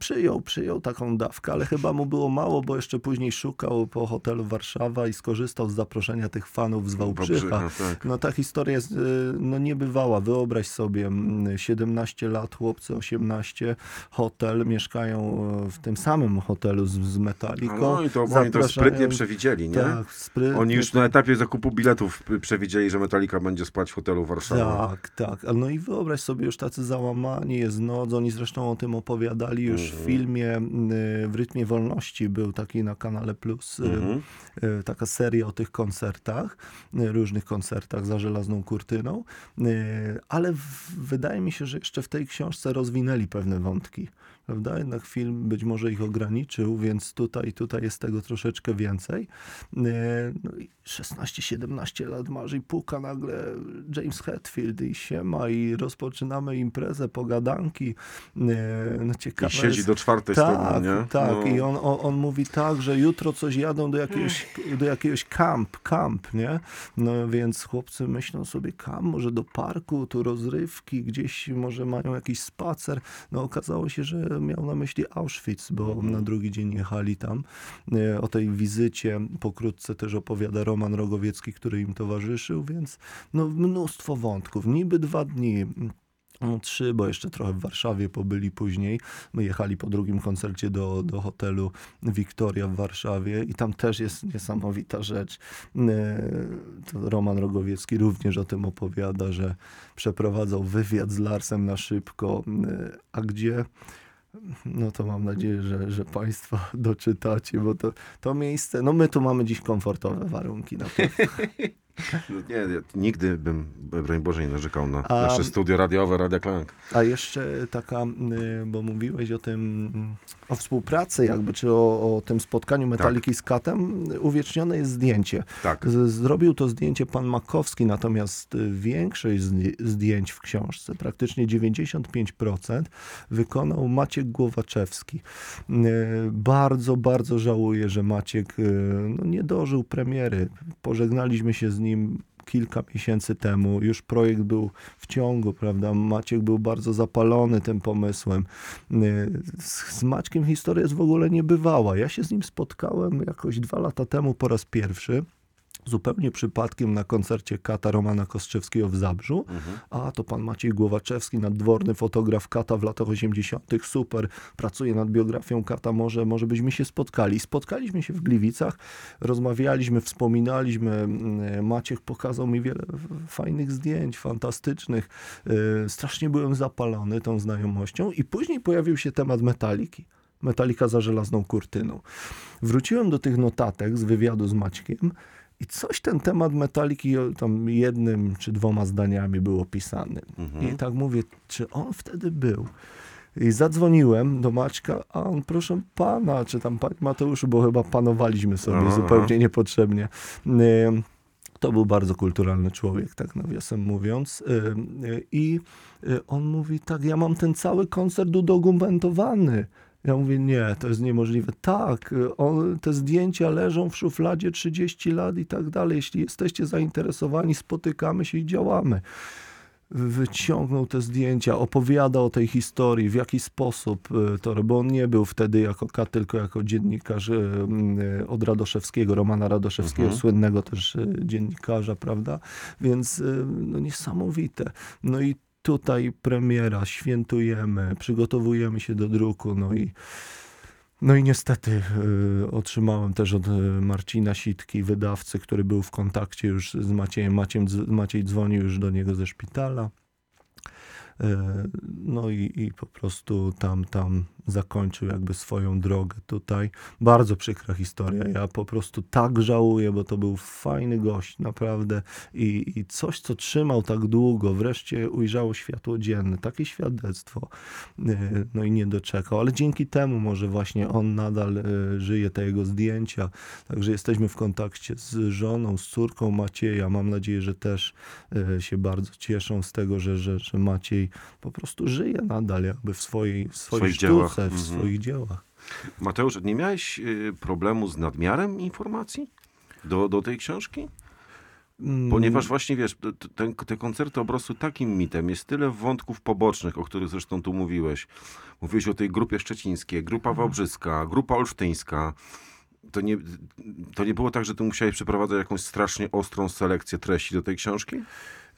Przyjął, przyjął taką dawkę, ale chyba mu było mało, bo jeszcze później szukał po hotelu Warszawa i skorzystał z zaproszenia tych fanów z Wałbrzycha. Wałbrzycha, tak. No ta historia jest y, no, niebywała. Wyobraź sobie, mm, 17 lat, chłopcy 18, hotel, mieszkają y, w tym samym hotelu z, z. No i to oni to sprytnie przewidzieli, nie? Tak, sprytnie. Oni już na etapie zakupu biletów przewidzieli, że Metallica będzie spać w hotelu Warszawa. Tak, tak. No i wyobraź sobie już tacy załamani, jest noc. Oni zresztą o tym opowiadali już w filmie y, W rytmie wolności. Był taki na kanale Plus Mhm. y, taka seria o tych koncertach, y, różnych koncertach za żelazną kurtyną. Y, Ale w, wydaje mi się, że jeszcze w tej książce rozwinęli pewne wątki. Prawda? Jednak film być może ich ograniczył, więc tutaj, tutaj jest tego troszeczkę więcej. Y, No i 16-17 lat masz i puka nagle James Hetfield i siema i rozpoczynamy imprezę, pogadanki. Y, No I ciekawe siedzi jest, do czwartej tak, strony, nie? tak. No. I on, on, on mówi tak, że jutro coś jadą do jakiegoś, do jakiegoś camp, camp, nie? No więc chłopcy myślą sobie camp, może do parku, tu rozrywki, gdzieś może mają jakiś spacer. No okazało się, że miał na myśli Auschwitz, bo Mhm. na drugi dzień jechali tam. E, O tej wizycie pokrótce też opowiada Roman Rogowiecki, który im towarzyszył, więc no mnóstwo wątków. Niby dwa dni No, trzy, bo jeszcze trochę w Warszawie pobyli później. My jechali po drugim koncercie do, do hotelu Wiktoria w Warszawie i tam też jest niesamowita rzecz. E, To Roman Rogowiecki również o tym opowiada, że przeprowadzał wywiad z Larsem na szybko. E, A gdzie? No to mam nadzieję, że, że Państwo doczytacie, bo to, to miejsce, no my tu mamy dziś komfortowe warunki na pewno. No Nie, ja nigdy bym, broń Boże, nie narzekał na A- nasze studio radiowe, Radia Klank. A jeszcze taka, y, bo mówiłeś o tym, o współpracy jakby, czy o, o tym spotkaniu Metaliki z Katem, uwiecznione jest zdjęcie. Tak. Zrobił to zdjęcie pan Makowski, natomiast y, większość zdj- zdjęć w książce, praktycznie 95%, wykonał Maciek Głowaczewski. Y, Bardzo, bardzo żałuję, że Maciek no, nie dożył premiery. Pożegnaliśmy się z nim kilka miesięcy temu. Już projekt był w ciągu, prawda? Maciek był bardzo zapalony tym pomysłem. Z, z Maćkiem historia jest w ogóle niebywała. Ja się z nim spotkałem jakoś dwa lata temu po raz pierwszy. Zupełnie przypadkiem na koncercie Kata Romana Kostrzewskiego w Zabrzu. A to pan Maciej Głowaczewski, nadworny fotograf Kata w latach 80. Super, pracuje nad biografią Kata, może, może byśmy się spotkali. Spotkaliśmy się w Gliwicach, rozmawialiśmy, wspominaliśmy. Mm, Maciek pokazał mi wiele fajnych zdjęć, fantastycznych. Yy, Strasznie byłem zapalony tą znajomością i później pojawił się temat metaliki. Metalika za żelazną kurtyną. Wróciłem do tych notatek z wywiadu z Maćkiem i coś ten temat metaliki tam jednym czy dwoma zdaniami był opisany. I tak mówię, czy on wtedy był? I zadzwoniłem do Maćka, a on, proszę pana, czy tam panie Mateuszu, bo chyba panowaliśmy sobie Aha. zupełnie niepotrzebnie. Ym, To był bardzo kulturalny człowiek, tak nawiasem mówiąc. I y, on mówi, tak, ja mam ten cały koncert udokumentowany. Ja mówię, nie, to jest niemożliwe. Tak, y, on, te zdjęcia leżą w szufladzie 30 lat i tak dalej. Jeśli jesteście zainteresowani, spotykamy się i działamy. Wyciągnął te zdjęcia, opowiada o tej historii, w jaki sposób y, to, bo on nie był wtedy jako K, tylko jako dziennikarz y, od Radoszewskiego, Romana Radoszewskiego, Mhm. słynnego też dziennikarza, prawda? Więc no niesamowite. No i tutaj premiera, świętujemy, przygotowujemy się do druku, no i no i niestety y, otrzymałem też od y, Marcina Sitki, wydawcy, który był w kontakcie już z Maciejem. Maciem, dz- Maciej dzwonił już do niego ze szpitala. Y, no i, i po prostu tam, tam zakończył jakby swoją drogę tutaj. Bardzo przykra historia. Ja po prostu tak żałuję, bo to był fajny gość, naprawdę. I, i coś, co trzymał tak długo, wreszcie ujrzało światło dzienne. Takie świadectwo. Y, No i nie doczekał. Ale dzięki temu może właśnie on nadal y, żyje, te jego zdjęcia. Także jesteśmy w kontakcie z żoną, z córką Macieja. Mam nadzieję, że też się bardzo cieszą z tego, że, że, że Maciej po prostu żyje nadal jakby w swojej, w swojej swoich sztuce, w Mhm. swoich dziełach. Mateusz, nie miałeś y, problemu z nadmiarem informacji do, do tej książki? Mm, Ponieważ właśnie wiesz, t- t- ten, te koncerty obrosły takim mitem, jest tyle wątków pobocznych, o których zresztą tu mówiłeś. Mówiłeś o tej grupie szczecińskiej, grupa wałbrzyska, grupa olsztyńska. To nie, to nie było tak, że ty musiałeś przeprowadzać jakąś strasznie ostrą selekcję treści do tej książki?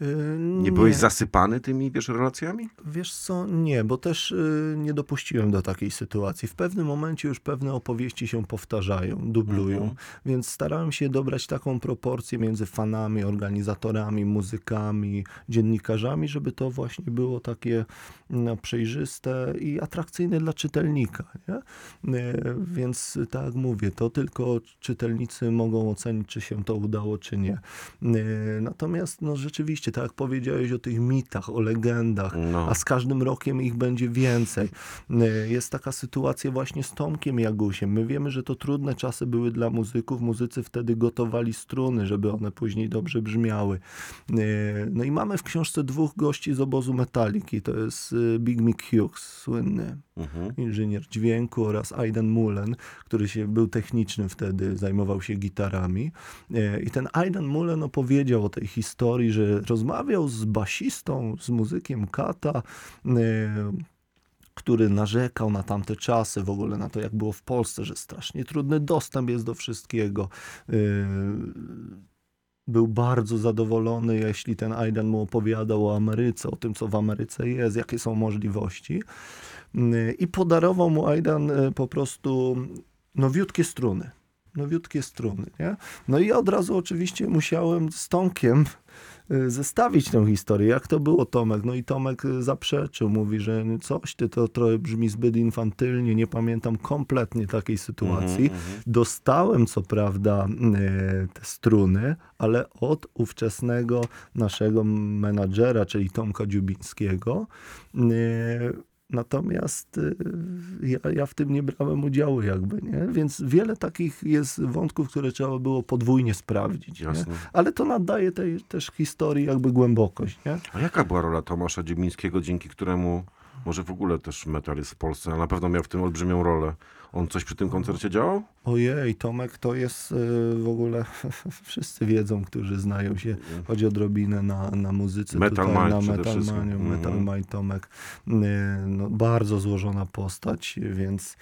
Y, Nie byłeś zasypany tymi, wiesz, relacjami? Wiesz co, nie, bo też y, nie dopuściłem do takiej sytuacji. W pewnym momencie już pewne opowieści się powtarzają, dublują, Mhm. więc starałem się dobrać taką proporcję między fanami, organizatorami, muzykami, dziennikarzami, żeby to właśnie było takie no, przejrzyste i atrakcyjne dla czytelnika. Nie? Y, Więc tak jak mówię, to tylko czytelnicy mogą ocenić, czy się to udało, czy nie. Y, Natomiast no, rzeczywiście, tak jak powiedziałeś o tych mitach, o legendach, No. a z każdym rokiem ich będzie więcej. Y, Jest taka sytuacja właśnie z Tomkiem Jagusiem. My wiemy, że to trudne czasy były dla muzyków. Muzycy wtedy gotowali struny, żeby one później dobrze brzmiały. Y, No i mamy w książce dwóch gości z obozu Metaliki. To jest y, Big Mick Hughes, słynny Mhm. inżynier dźwięku oraz Aiden Mullen, który się był technicznym wtedy, zajmował się gitarami. E, I ten Aiden Mullen opowiedział o tej historii, że rozmawiał z basistą, z muzykiem Kata, e, który narzekał na tamte czasy, w ogóle na to, jak było w Polsce, że strasznie trudny dostęp jest do wszystkiego. E, był bardzo zadowolony, jeśli ten Aiden mu opowiadał o Ameryce, o tym, co w Ameryce jest, jakie są możliwości. Y, I podarował mu Aidan y, po prostu nowiutkie struny. Nowiutkie struny, nie? No i ja od razu oczywiście musiałem z Tomkiem y, zestawić tę historię. Jak to było, Tomek? No i Tomek y, zaprzeczył, mówi, że coś ty to trochę brzmi zbyt infantylnie, nie pamiętam kompletnie takiej sytuacji. Dostałem co prawda y, te struny, ale od ówczesnego naszego menadżera, czyli Tomka Dziubińskiego. Natomiast y, ja, ja w tym nie brałem udziału jakby, nie? Więc wiele takich jest wątków, które trzeba było podwójnie sprawdzić. Ale to nadaje tej też historii jakby głębokość, nie? A jaka była rola Tomasza Dziebińskiego, dzięki któremu może w ogóle też metal jest w Polsce, a na pewno miał w tym olbrzymią rolę. On coś przy tym koncercie działał? Ojej, Tomek to jest y, w ogóle, wszyscy wiedzą, którzy znają się, chodzi odrobinę na, na muzyce Metal tutaj, Mind na Metal. Maniu, Mhm. Metal Mind Tomek, y, no, bardzo złożona postać, więc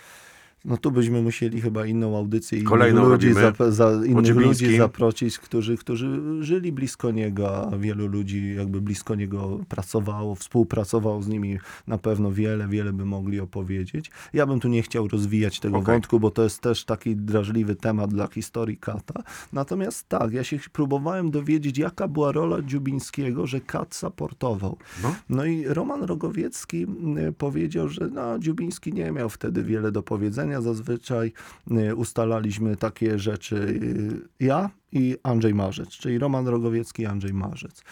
no tu byśmy musieli chyba inną audycję i Kolejną innych ludzi, zap, za, innych ludzi zaprosić, którzy, którzy żyli blisko niego, a wielu ludzi jakby blisko niego pracowało, współpracowało z nimi na pewno wiele, wiele by mogli opowiedzieć. Ja bym tu nie chciał rozwijać tego Okej. wątku, bo to jest też taki drażliwy temat dla historii Kata. Natomiast tak, ja się próbowałem dowiedzieć, jaka była rola Dziubińskiego, że Kat supportował. No. No i Roman Rogowiecki y, powiedział, że no, Dziubiński nie miał wtedy wiele do powiedzenia. Zazwyczaj y, ustalaliśmy takie rzeczy y, ja i Andrzej Marzec, czyli Roman Rogowiecki i Andrzej Marzec.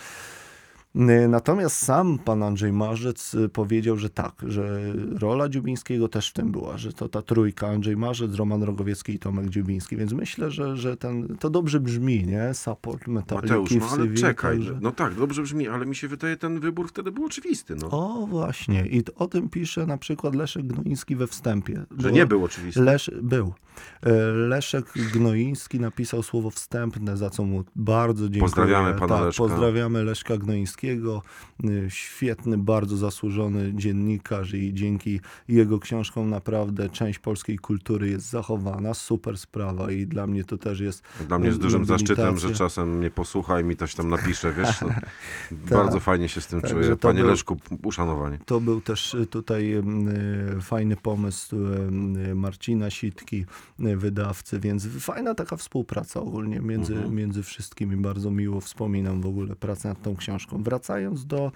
Y, Natomiast sam pan Andrzej Marzec y, powiedział, że tak, że rola Dziubińskiego też w tym była, że to ta trójka Andrzej Marzec, Roman Rogowiecki i Tomek Dziubiński, więc myślę, że, że ten, to dobrze brzmi, nie? Support Metaliki Mateusz, no ale czekaj. także- No tak, dobrze brzmi, ale mi się wydaje, ten wybór wtedy był oczywisty. No. O, właśnie. I o tym pisze na przykład Leszek Gnoiński we wstępie. Że nie był oczywisty. Lesz, był. E, Leszek Gnoiński napisał słowo wstępne, za co mu bardzo dziękuję. Pozdrawiamy pana tak, Leszka. Pozdrawiamy Leszka Gnoińskiego. Y, Świetny, bardzo zasłużony dziennikarz i dzięki jego książkom naprawdę część polskiej kultury jest zachowana. Super sprawa i dla mnie to też jest Dla mnie jest dużym zaszczytem, że czasem mnie posłucha i mi coś tam napisze, wiesz. No, bardzo fajnie się z tym Także czuję. Panie był- Leszku, uszanowanie. To był też y, tutaj y, fajny pomysł y, Marcina Sitki, y, wydawcy, więc fajna taka współpraca ogólnie między, Mhm. między wszystkimi. Bardzo miło wspominam w ogóle pracę nad tą książką. Wracając do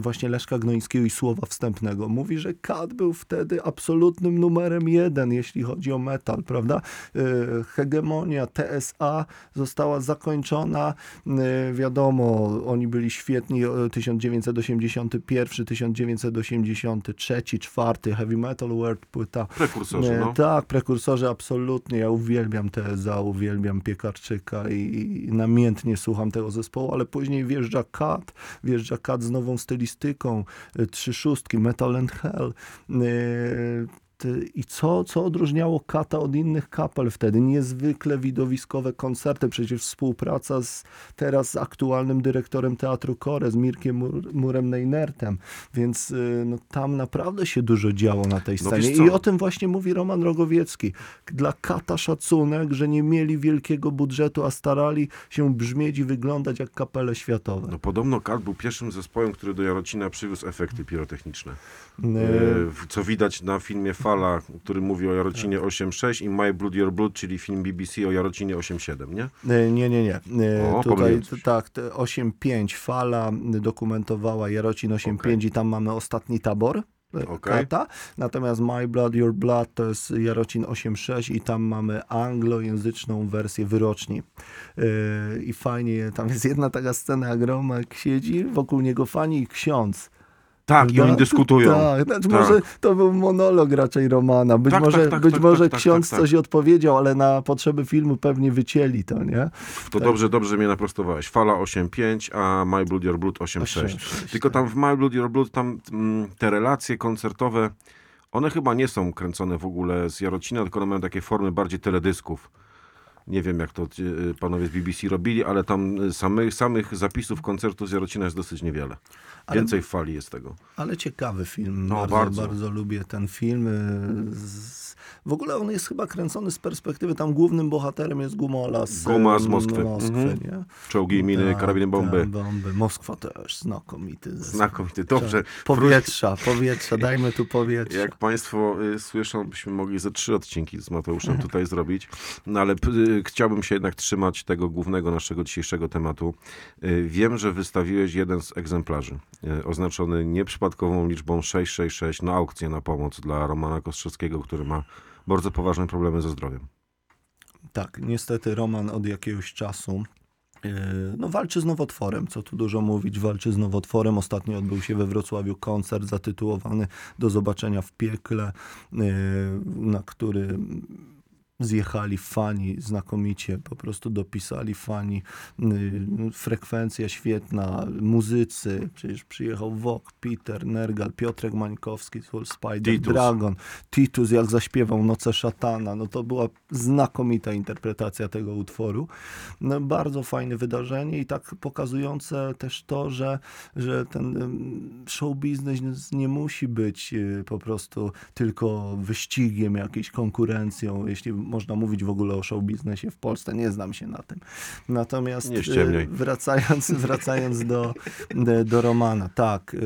właśnie Leszka Gnońskiego i słowa wstępnego. Mówi, że Kat był wtedy absolutnym numerem jeden, jeśli chodzi o metal, prawda? Y, Hegemonia TSA została zakończona. Y, Wiadomo, oni byli świetni. e, 1981, 1983, 4 Heavy Metal World płyta. Prekursorzy, E, no. Tak, prekursorzy absolutnie. Ja uwielbiam TSA, uwielbiam Piekarczyka i, i namiętnie słucham tego zespołu, ale później wjeżdża Kat, wjeżdża Kat z nową stylistyką, y, trzy szóstki, Metal and Hell. Y, I co, co odróżniało Kata od innych kapel wtedy? Niezwykle widowiskowe koncerty, przecież współpraca z, teraz z aktualnym dyrektorem Teatru Kore, z Mirkiem Mur, Murem Neinertem, więc y, no, tam naprawdę się dużo działo na tej No scenie. co? I o tym właśnie mówi Roman Rogowiecki. Dla Kata szacunek, że nie mieli wielkiego budżetu, a starali się brzmieć i wyglądać jak kapele światowe. No podobno Kat był pierwszym zespołem, który do Jarocina przywiózł efekty pirotechniczne. Y, E, co widać na filmie Fala, który mówi o Jarocinie Tak. 8.6 i My Blood Your Blood, czyli film BBC o Jarocinie 8.7, nie? E, Nie, nie, nie. E, O, Tutaj tak, te 8.5 fala dokumentowała Jarocin 8.5 Okej. i tam mamy ostatni tabor. e, Okej. Kata. Natomiast My Blood, Your Blood to jest Jarocin 8.6 i tam mamy anglojęzyczną wersję wyroczni. E, I fajnie, tam jest jedna taka scena, jak Romek siedzi, wokół niego fani i ksiądz. Tak, i oni dyskutują. Tak, znaczy Tak. może to był monolog raczej Romana. Być Tak, może, tak, tak, być tak, może tak, tak, ksiądz tak, coś odpowiedział, ale na potrzeby filmu pewnie wycięli to, nie? To dobrze, dobrze mnie naprostowałeś. Fala 8.5, a My Blood Your Blood 8.6. 8.6, Tylko tam w My Blood Your Blood, tam mm, te relacje koncertowe, one chyba nie są kręcone w ogóle z Jarocina, tylko one mają takie formy bardziej teledysków. Nie wiem, jak to y, panowie z BBC robili, ale tam y, samych, samych zapisów koncertu z Jarocina jest dosyć niewiele. Ale- Więcej fali jest tego. Ale ciekawy film. No, bardzo, bardzo. bardzo. lubię ten film. y, Z... W ogóle on jest chyba kręcony z perspektywy, tam głównym bohaterem jest Gumola z, Guma z Moskwy. Moskwy Mhm. nie? Czołgi, miny, Tak, karabiny, bomby. tak, bomby. Moskwa też, znakomity. zespół. Znakomity. Dobrze. Powietrza, powietrza, dajmy tu powietrza. Jak Państwo y, słyszą, byśmy mogli ze trzy odcinki z Mateuszem tutaj zrobić, no ale y, chciałbym się jednak trzymać tego głównego naszego dzisiejszego tematu. Y, wiem, że wystawiłeś jeden z egzemplarzy, y, oznaczony nieprzypadkową liczbą 666 na aukcję na pomoc dla Romana Kostrzewskiego, który ma bardzo poważne problemy ze zdrowiem. Tak, niestety Roman od jakiegoś czasu yy, no, walczy z nowotworem, co tu dużo mówić, walczy z nowotworem. Ostatnio odbył się we Wrocławiu koncert zatytułowany Do zobaczenia w piekle, yy, na który zjechali fani znakomicie, po prostu dopisali fani, yy, frekwencja świetna, muzycy, przecież przyjechał Wok, Peter, Nergal, Piotrek Mańkowski, Soul Spider, Titus. Dragon, Titus jak zaśpiewał Noce Szatana, no to była znakomita interpretacja tego utworu. No, bardzo fajne wydarzenie i tak pokazujące też to, że, że ten show biznes nie musi być y, po prostu tylko wyścigiem, jakąś konkurencją, jeśli można mówić w ogóle o show biznesie w Polsce, nie znam się na tym. Natomiast y, wracając, wracając do, do, do Romana, tak, y,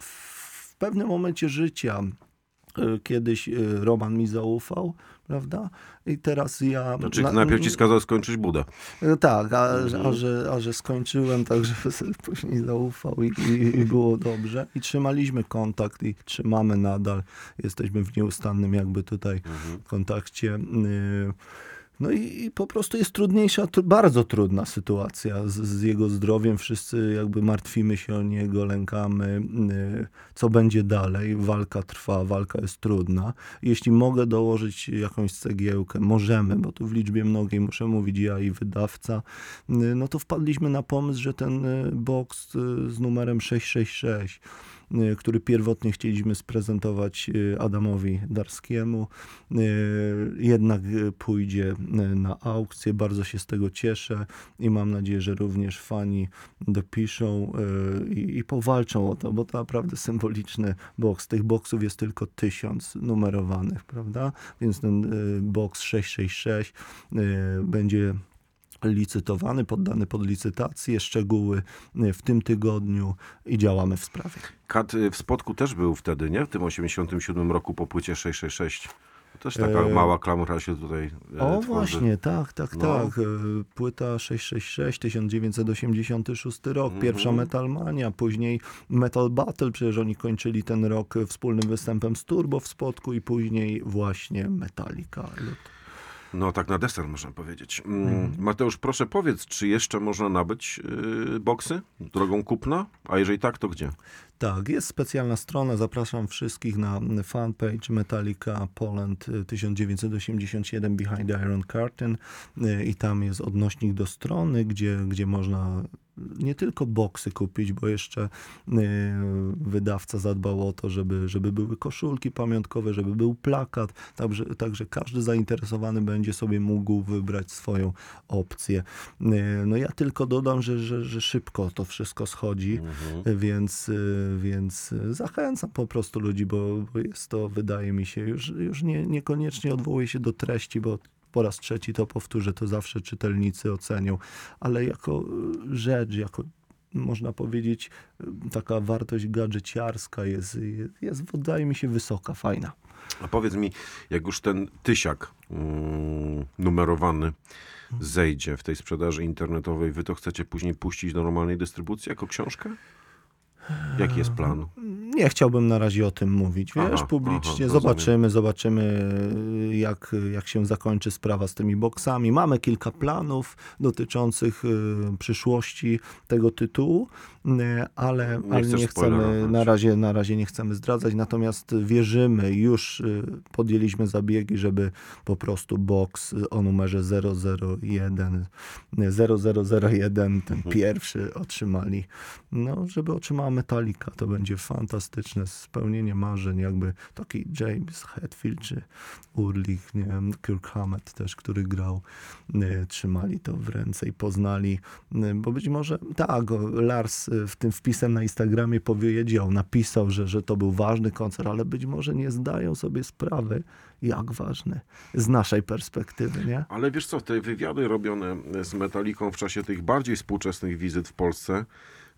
w pewnym momencie życia kiedyś Roman mi zaufał, prawda? I teraz ja... Znaczy, na- najpierw ci skazał skończyć budę. no Tak, a, Mhm. a, że, a że skończyłem, także później zaufał i, i, i było dobrze. I trzymaliśmy kontakt i trzymamy nadal. Jesteśmy w nieustannym jakby tutaj Mhm. kontakcie. Y, No i, i po prostu jest trudniejsza, tr- bardzo trudna sytuacja z, z jego zdrowiem. Wszyscy jakby martwimy się o niego, lękamy, y, co będzie dalej. Walka trwa, walka jest trudna. Jeśli mogę dołożyć jakąś cegiełkę, możemy, bo tu w liczbie mnogiej muszę mówić ja i wydawca, y, no to wpadliśmy na pomysł, że ten y, box z numerem 666 y, który pierwotnie chcieliśmy sprezentować y, Adamowi Darskiemu, y, jednak y, pójdzie y, na aukcję. Bardzo się z tego cieszę i mam nadzieję, że również fani dopiszą y, i, powalczą o to, bo to naprawdę symboliczny boks. Tych boksów jest tylko tysiąc numerowanych, prawda? Więc ten y, boks 666 y, będzie licytowany, poddany pod licytację, szczegóły y, w tym tygodniu i działamy w sprawie. Kat y, w Spodku też był wtedy, nie? W tym 87 roku po płycie 666. To też taka E, mała klamra się tutaj e, O tworzy. właśnie, tak, tak, No. tak. E, Płyta 666, 1986 rok, Mhm. pierwsza Metalmania, później Metal Battle, przecież oni kończyli ten rok wspólnym występem z Turbo w Spodku i później właśnie Metallica. No tak na deser można powiedzieć. Mm, Mateusz, proszę powiedz, czy jeszcze można nabyć y, boksy drogą kupna? A jeżeli tak, to gdzie? Tak, jest specjalna strona, zapraszam wszystkich na fanpage Metallica Poland y, 1987 Behind Iron Curtain y, i tam jest odnośnik do strony, gdzie, gdzie można nie tylko boksy kupić, bo jeszcze y, wydawca zadbał o to, żeby, żeby były koszulki pamiątkowe, żeby był plakat, także, także każdy zainteresowany będzie sobie mógł wybrać swoją opcję. Y, No ja tylko dodam, że, że, że szybko to wszystko schodzi, więc, y, więc zachęcam po prostu ludzi, bo, jest to, wydaje mi się, już, już nie, niekoniecznie odwołuję się do treści, bo po raz trzeci to powtórzę, to zawsze czytelnicy ocenią, ale jako rzecz, jako można powiedzieć, taka wartość gadżeciarska jest, jest, jest, wydaje mi się, wysoka, fajna. A powiedz mi, jak już ten tysiak mm, numerowany zejdzie w tej sprzedaży internetowej, wy to chcecie później puścić do normalnej dystrybucji jako książkę? Jaki jest plan? Nie chciałbym na razie o tym mówić, wiesz, Aha, publicznie. aha, zobaczymy, zobaczymy, jak, jak się zakończy sprawa z tymi boksami. Mamy kilka planów dotyczących y, przyszłości tego tytułu. Ale, Nie ale nie chcemy, na razie, na razie nie chcemy zdradzać, natomiast wierzymy, już y, podjęliśmy zabiegi, żeby po prostu box o numerze 001, nie, 0001, ten pierwszy otrzymali, no, żeby otrzymała Metallica, to będzie fantastyczne spełnienie marzeń, jakby taki James Hetfield czy Urlich, nie wiem, Kirk Hammett też, który grał, y, trzymali to w ręce i poznali, y, bo być może tak, Lars w tym wpisem na Instagramie powiedział, napisał, że, że to był ważny koncert, ale być może nie zdają sobie sprawy, jak ważny z naszej perspektywy, nie? Ale wiesz co, te wywiady robione z Metaliką w czasie tych bardziej współczesnych wizyt w Polsce,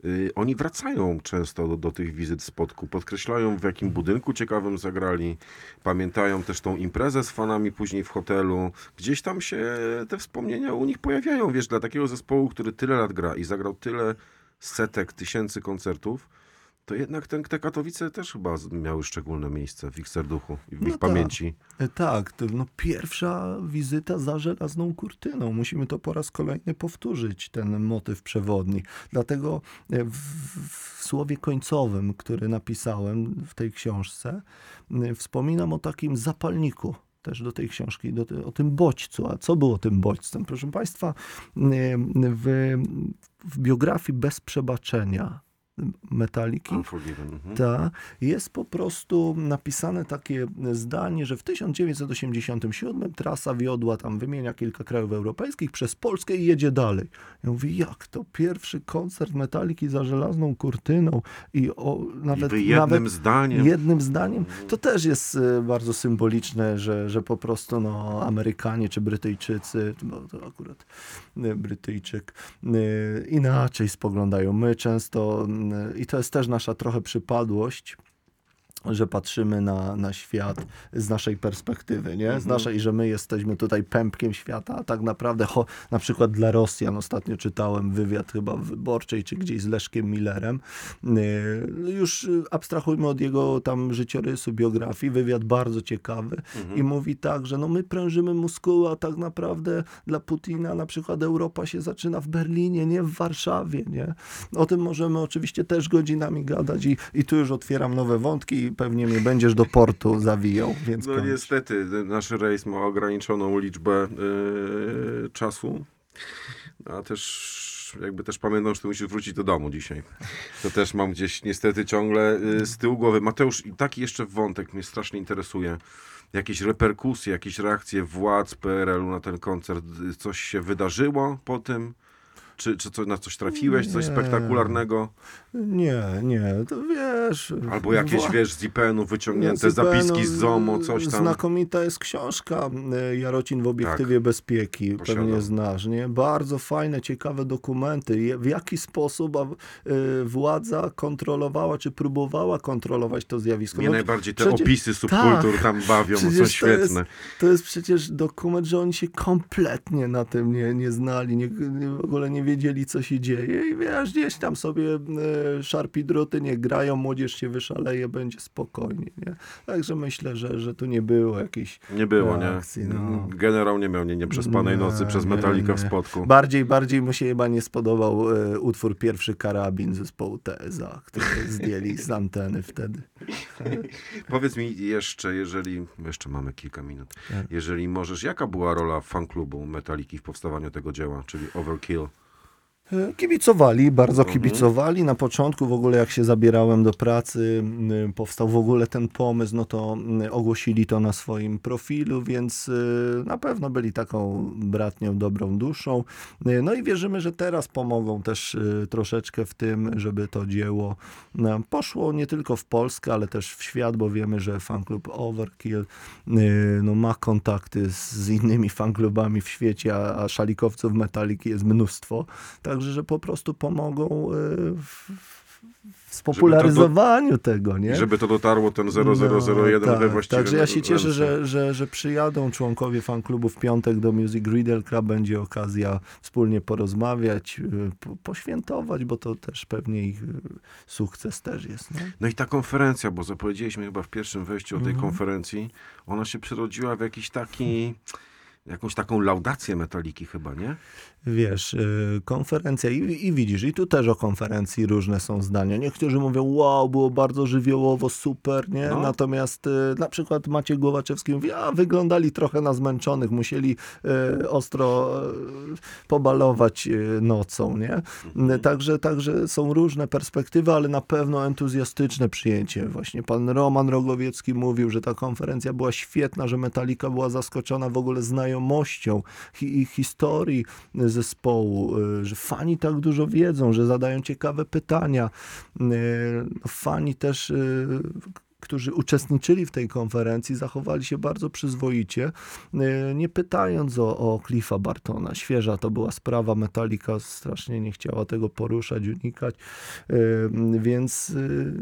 y, oni wracają często do, do tych wizyt spotku. Podkreślają, w jakim budynku ciekawym zagrali. Pamiętają też tą imprezę z fanami później w hotelu. Gdzieś tam się te wspomnienia u nich pojawiają. Wiesz, dla takiego zespołu, który tyle lat gra i zagrał tyle setek, tysięcy koncertów, to jednak ten, te Katowice też chyba miały szczególne miejsce w ich serduchu i w No ich tak. pamięci. E, Tak, no, pierwsza wizyta za żelazną kurtyną. Musimy to po raz kolejny powtórzyć, ten motyw przewodni. Dlatego e, w, w słowie końcowym, który napisałem w tej książce, wspominam o takim zapalniku też do tej książki, do, o tym bodźcu. A co było tym bodźcem? Proszę Państwa, w, w biografii Bez Przebaczenia Metaliki. Mhm. ta, jest po prostu napisane takie zdanie, że w 1987 trasa wiodła tam, wymienia kilka krajów europejskich, przez Polskę i jedzie dalej. Ja mówię, jak to? Pierwszy koncert Metaliki za żelazną kurtyną i o, nawet, wy jednym nawet zdaniem. jednym zdaniem. To też jest e, bardzo symboliczne, że, że po prostu no, Amerykanie czy Brytyjczycy, bo to akurat e, Brytyjczyk, e, inaczej spoglądają. My często, i to jest też nasza trochę przypadłość, że patrzymy na, na świat z naszej perspektywy, nie? Z naszej, że my jesteśmy tutaj pępkiem świata, a tak naprawdę, cho, na przykład dla Rosjan, ostatnio czytałem wywiad chyba w Wyborczej, czy gdzieś z Leszkiem Millerem, yy, już y, abstrahujmy od jego tam życiorysu, biografii, wywiad bardzo ciekawy i mówi tak, że no my prężymy muskuły, a tak naprawdę dla Putina na przykład Europa się zaczyna w Berlinie, nie w Warszawie, nie? O tym możemy oczywiście też godzinami gadać i, i tu już otwieram nowe wątki i pewnie mnie będziesz do portu zawijał, więc No kończ. niestety, nasz rejs ma ograniczoną liczbę yy, czasu, a też jakby też pamiętam, że ty musisz wrócić do domu dzisiaj. To też mam gdzieś niestety ciągle yy, z tyłu głowy. Mateusz, i taki jeszcze wątek mnie strasznie interesuje. Jakieś reperkusje, jakieś reakcje władz PRL-u na ten koncert. Coś się wydarzyło po tym? Czy, czy co, na coś trafiłeś? Coś Nie. spektakularnego? Nie, nie, to wiesz... Albo jakieś, wła- wiesz, z IPN-u wyciągnięte Więc zapiski IPN-u, z ZOMO, coś tam. Znkomita jest książka y, Jarocin w obiektywie Tak. bezpieki, Posiadam. pewnie znasz, nie? Bardzo fajne, ciekawe dokumenty. W jaki sposób y, władza kontrolowała, czy próbowała kontrolować to zjawisko. Mnie No, najbardziej te przecież- opisy subkultur tak. tam bawią, są Przecież to jest, świetne. to jest przecież dokument, że oni się kompletnie na tym nie, nie znali, nie, nie, w ogóle nie wiedzieli, co się dzieje. I wiesz, gdzieś tam sobie e, szarpi druty nie grają, młodzież się wyszaleje, będzie spokojnie. Nie? Także myślę, że, że tu nie było jakiejś Nie było, nie? reakcji. No. Generał nie miał nie, Nie, nocy przez nie, Metallica w nie. spotku. Bardziej, bardziej mu się chyba nie spodobał e, utwór Pierwszy Karabin zespołu TSA, który zdjęli z anteny wtedy. Powiedz mi jeszcze, jeżeli, jeszcze mamy kilka minut, Tak. jeżeli możesz, jaka była rola fanklubu Metalliki w powstawaniu tego dzieła, czyli Overkill? E, Kibicowali, bardzo Mhm. kibicowali. Na początku w ogóle jak się zabierałem do pracy, powstał w ogóle ten pomysł, no to ogłosili to na swoim profilu, więc y, na pewno byli taką bratnią, dobrą duszą. Y, No i wierzymy, że teraz pomogą też troszeczkę w tym, żeby to dzieło poszło nie tylko w Polskę, ale też w świat, bo wiemy, że fanklub Overkill no, ma kontakty z, innymi fanklubami w świecie, a, a szalikowców Metaliki jest mnóstwo. Także, że po prostu pomogą y, w, w spopularyzowaniu tego, nie? Żeby to dotarło ten 0001 No, we tak. właściwe Także ja się cieszę, że, że, że przyjadą członkowie fanklubu w piątek do Music Riddle. Będzie okazja wspólnie porozmawiać, y, po, poświętować, bo to też pewnie ich y, sukces też jest. Nie? No i ta konferencja, bo zapowiedzieliśmy chyba w pierwszym wejściu o tej Mhm. konferencji, ona się przerodziła w jakiś taki, jakąś taką laudację metaliki chyba, nie? Wiesz, y, konferencja i, i widzisz, i tu też o konferencji różne są zdania. Niektórzy mówią, wow, było bardzo żywiołowo, super, nie? No. Natomiast y, na przykład Maciej Głowaczewski mówi, a wyglądali trochę na zmęczonych, musieli y, ostro y, pobalować y, nocą, nie? Mhm. Także, także są różne perspektywy, ale na pewno entuzjastyczne przyjęcie. Właśnie pan Roman Rogowiecki mówił, że ta konferencja była świetna, że Metallica była zaskoczona w ogóle znajomością hi, i historii zespołu, y, że fani tak dużo wiedzą, że zadają ciekawe pytania. Y, no, Fani też y, którzy uczestniczyli w tej konferencji, zachowali się bardzo przyzwoicie, y, nie pytając o, o Cliffa Bartona. Świeża to była sprawa, Metallica strasznie nie chciała tego poruszać, unikać, y, więc y,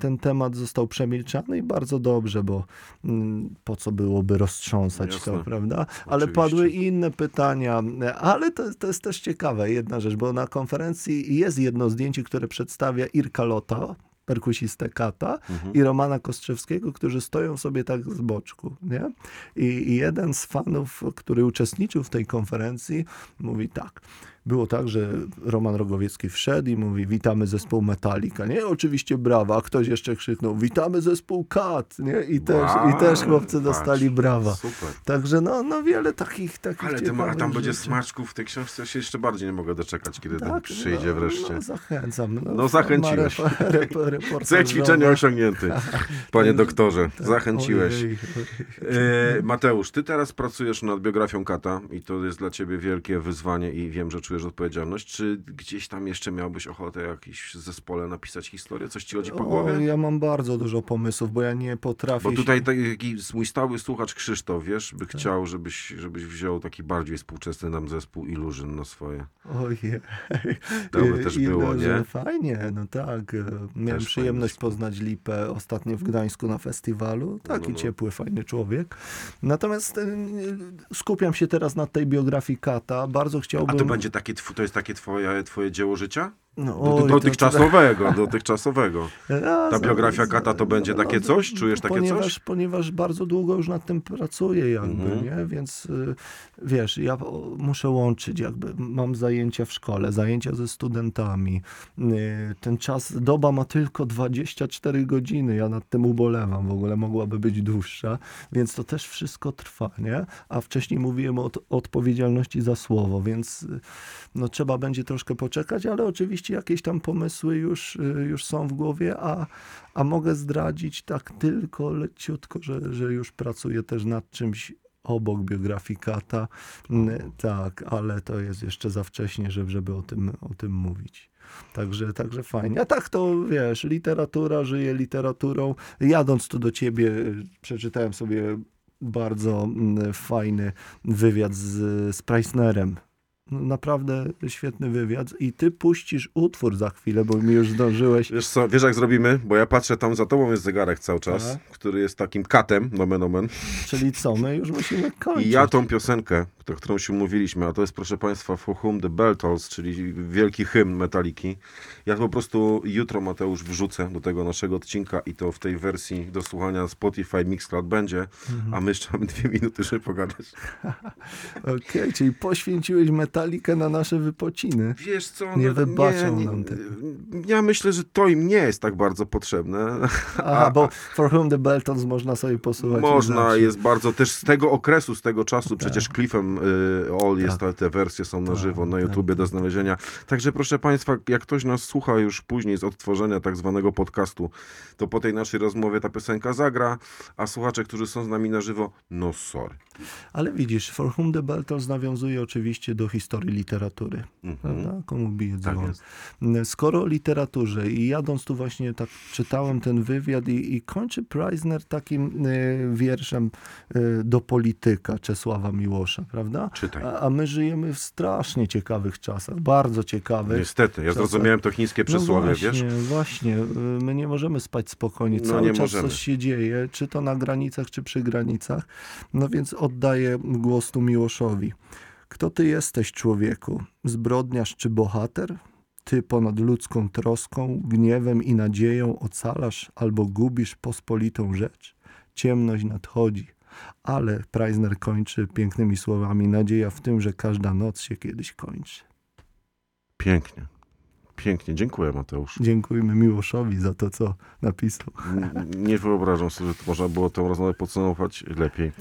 ten temat został przemilczany i bardzo dobrze, bo mm, po co byłoby roztrząsać Jasne. to, prawda? Ale Oczywiście. padły inne pytania, ale to, to jest też ciekawe, jedna rzecz, bo na konferencji jest jedno zdjęcie, które przedstawia Irka Lota, perkusistę Kata Mhm. i Romana Kostrzewskiego, którzy stoją sobie tak z boczku, nie? I, I jeden z fanów, który uczestniczył w tej konferencji, mówi tak. Było tak, że Roman Rogowiecki wszedł i mówi, witamy zespół Metallica, nie? Oczywiście brawa, a ktoś jeszcze krzyknął, witamy zespół Kat, nie? I też, Wow, i też chłopcy patrz, dostali brawa. Super. Także no, no wiele takich, takich Ale ty, a tam będzie rzeczy. smaczków w tej książce, ja się jeszcze bardziej nie mogę doczekać, kiedy ten Tak, przyjdzie no, wreszcie. No, zachęcam. No, No, zachęciłeś. Rep. Cel ćwiczenia osiągnięty, panie doktorze. Zachęciłeś. Ojej, ojej. E, Mateusz, ty teraz pracujesz nad biografią Kata i to jest dla ciebie wielkie wyzwanie i wiem, że czujesz odpowiedzialność. Czy gdzieś tam jeszcze miałbyś ochotę jakiś zespole napisać historię? Coś ci chodzi po O, głowie? ja mam bardzo dużo pomysłów, bo ja nie potrafię. Bo tutaj taki mój stały słuchacz Krzysztof, wiesz, by chciał, żebyś, żebyś wziął taki bardziej współczesny nam zespół Illusion na swoje. Ojej. To by też I- było, nie? Fajnie, no tak. Miałem Też przyjemność fajny poznać Lipę ostatnio w Gdańsku na festiwalu. Taki No, no. ciepły, fajny człowiek. Natomiast e, skupiam się teraz na tej biografii Kata. Bardzo A chciałbym... to będzie takie, to jest takie twoje, twoje dzieło życia? No, Do, oj, to- dotychczasowego, dotychczasowego. A, Ta biografia Kata to będzie takie coś? Czujesz takie ponieważ, coś? Ponieważ bardzo długo już nad tym pracuję jakby, Mhm. nie? Więc y, wiesz, ja muszę łączyć jakby. Mam zajęcia w szkole, zajęcia ze studentami. Y, Ten czas, doba ma tylko 24 godziny. Ja nad tym ubolewam. W ogóle mogłaby być dłuższa. Więc to też wszystko trwa, nie? A wcześniej mówiłem o od- odpowiedzialności za słowo, więc y, no trzeba będzie troszkę poczekać, ale oczywiście jakieś tam pomysły już, y, już są w głowie, a, a mogę zdradzić tak tylko leciutko, że, że już pracuję też nad czymś obok biografii Kata. Tak, ale to jest jeszcze za wcześnie, żeby, żeby o, tym, o tym mówić. Także, także fajnie. A tak to wiesz, literatura żyje literaturą. Jadąc tu do ciebie, y, przeczytałem sobie bardzo mm, fajny wywiad z, z Preissnerem. Naprawdę świetny wywiad. I ty puścisz utwór za chwilę, bo mi już zdążyłeś. Wiesz co, wiesz jak zrobimy? Bo ja patrzę, tam za tobą jest zegarek cały czas, Tak. który jest takim katem, nomen omen. Czyli co, my już musimy kończyć. I ja tą piosenkę, o którą się mówiliśmy, a to jest proszę państwa For Whom the Bell Tolls, czyli wielki hymn Metaliki. Ja po prostu jutro, Mateusz, wrzucę do tego naszego odcinka i to w tej wersji do słuchania Spotify Mixcloud będzie, Mhm. a my jeszcze mamy dwie minuty, żeby pogadać. Okej, czyli poświęciłeś metalikę na nasze wypociny. Wiesz co? Nie no, wybaczą nam tego. Ja myślę, że to im nie jest tak bardzo potrzebne. Aha, bo For Whom the Bell Tolls można sobie posłuchać. Można, jest bardzo też z tego okresu, z tego czasu, przecież Cliffem y, All jest, Tak. te, te wersje są na Tak, żywo na tak, YouTubie do znalezienia. Także proszę Państwa, jak ktoś nas słucha już później z odtworzenia tak zwanego podcastu, to po tej naszej rozmowie ta piosenka zagra, a słuchacze, którzy są z nami na żywo, no sorry. Ale widzisz, For Whom the Bell Tolls nawiązuje oczywiście do historii literatury. Mhm. Prawda? Komu bije Tak dzwon. jest. Skoro o literaturze i jadąc tu właśnie tak czytałem ten wywiad i, i kończy Preissner takim y, wierszem y, do polityka Czesława Miłosza, prawda? Czytaj. A, a my żyjemy w strasznie ciekawych czasach, bardzo ciekawych. Niestety, ja Czasem- zrozumiałem to chińskie przysłowie, no właśnie, wiesz? Właśnie, y, my nie możemy spać spokojnie, No, cały nie czas możemy. coś się dzieje, czy to na granicach, czy przy granicach. No więc oddaję głos tu Miłoszowi. Kto ty jesteś, człowieku? Zbrodniarz czy bohater? Ty ponad ludzką troską, gniewem i nadzieją ocalasz albo gubisz pospolitą rzecz? Ciemność nadchodzi, Ale Preisner kończy pięknymi słowami: Nadzieja w tym, że każda noc się kiedyś kończy. Pięknie. Pięknie. Dziękuję, Mateusz. Dziękujmy Miłoszowi za to, co napisał. Nie wyobrażam sobie, że można było tę rozmowę podsumować lepiej.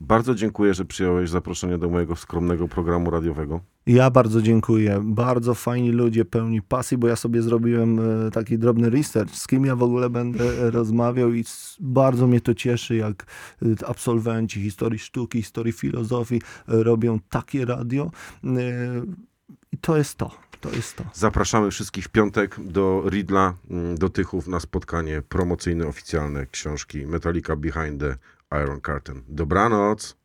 Bardzo dziękuję, że przyjąłeś zaproszenie do mojego skromnego programu radiowego. Ja bardzo dziękuję. Bardzo fajni ludzie, pełni pasji, bo ja sobie zrobiłem e, taki drobny research, z kim ja w ogóle będę e, rozmawiał i bardzo mnie to cieszy, jak e, absolwenci historii sztuki, historii filozofii robią takie radio. I to jest to. To jest to. Zapraszamy wszystkich w piątek do Ridla, mm, do Tychów na spotkanie promocyjne, oficjalne książki Metallica Behind the Iron Curtain. Dobranoc!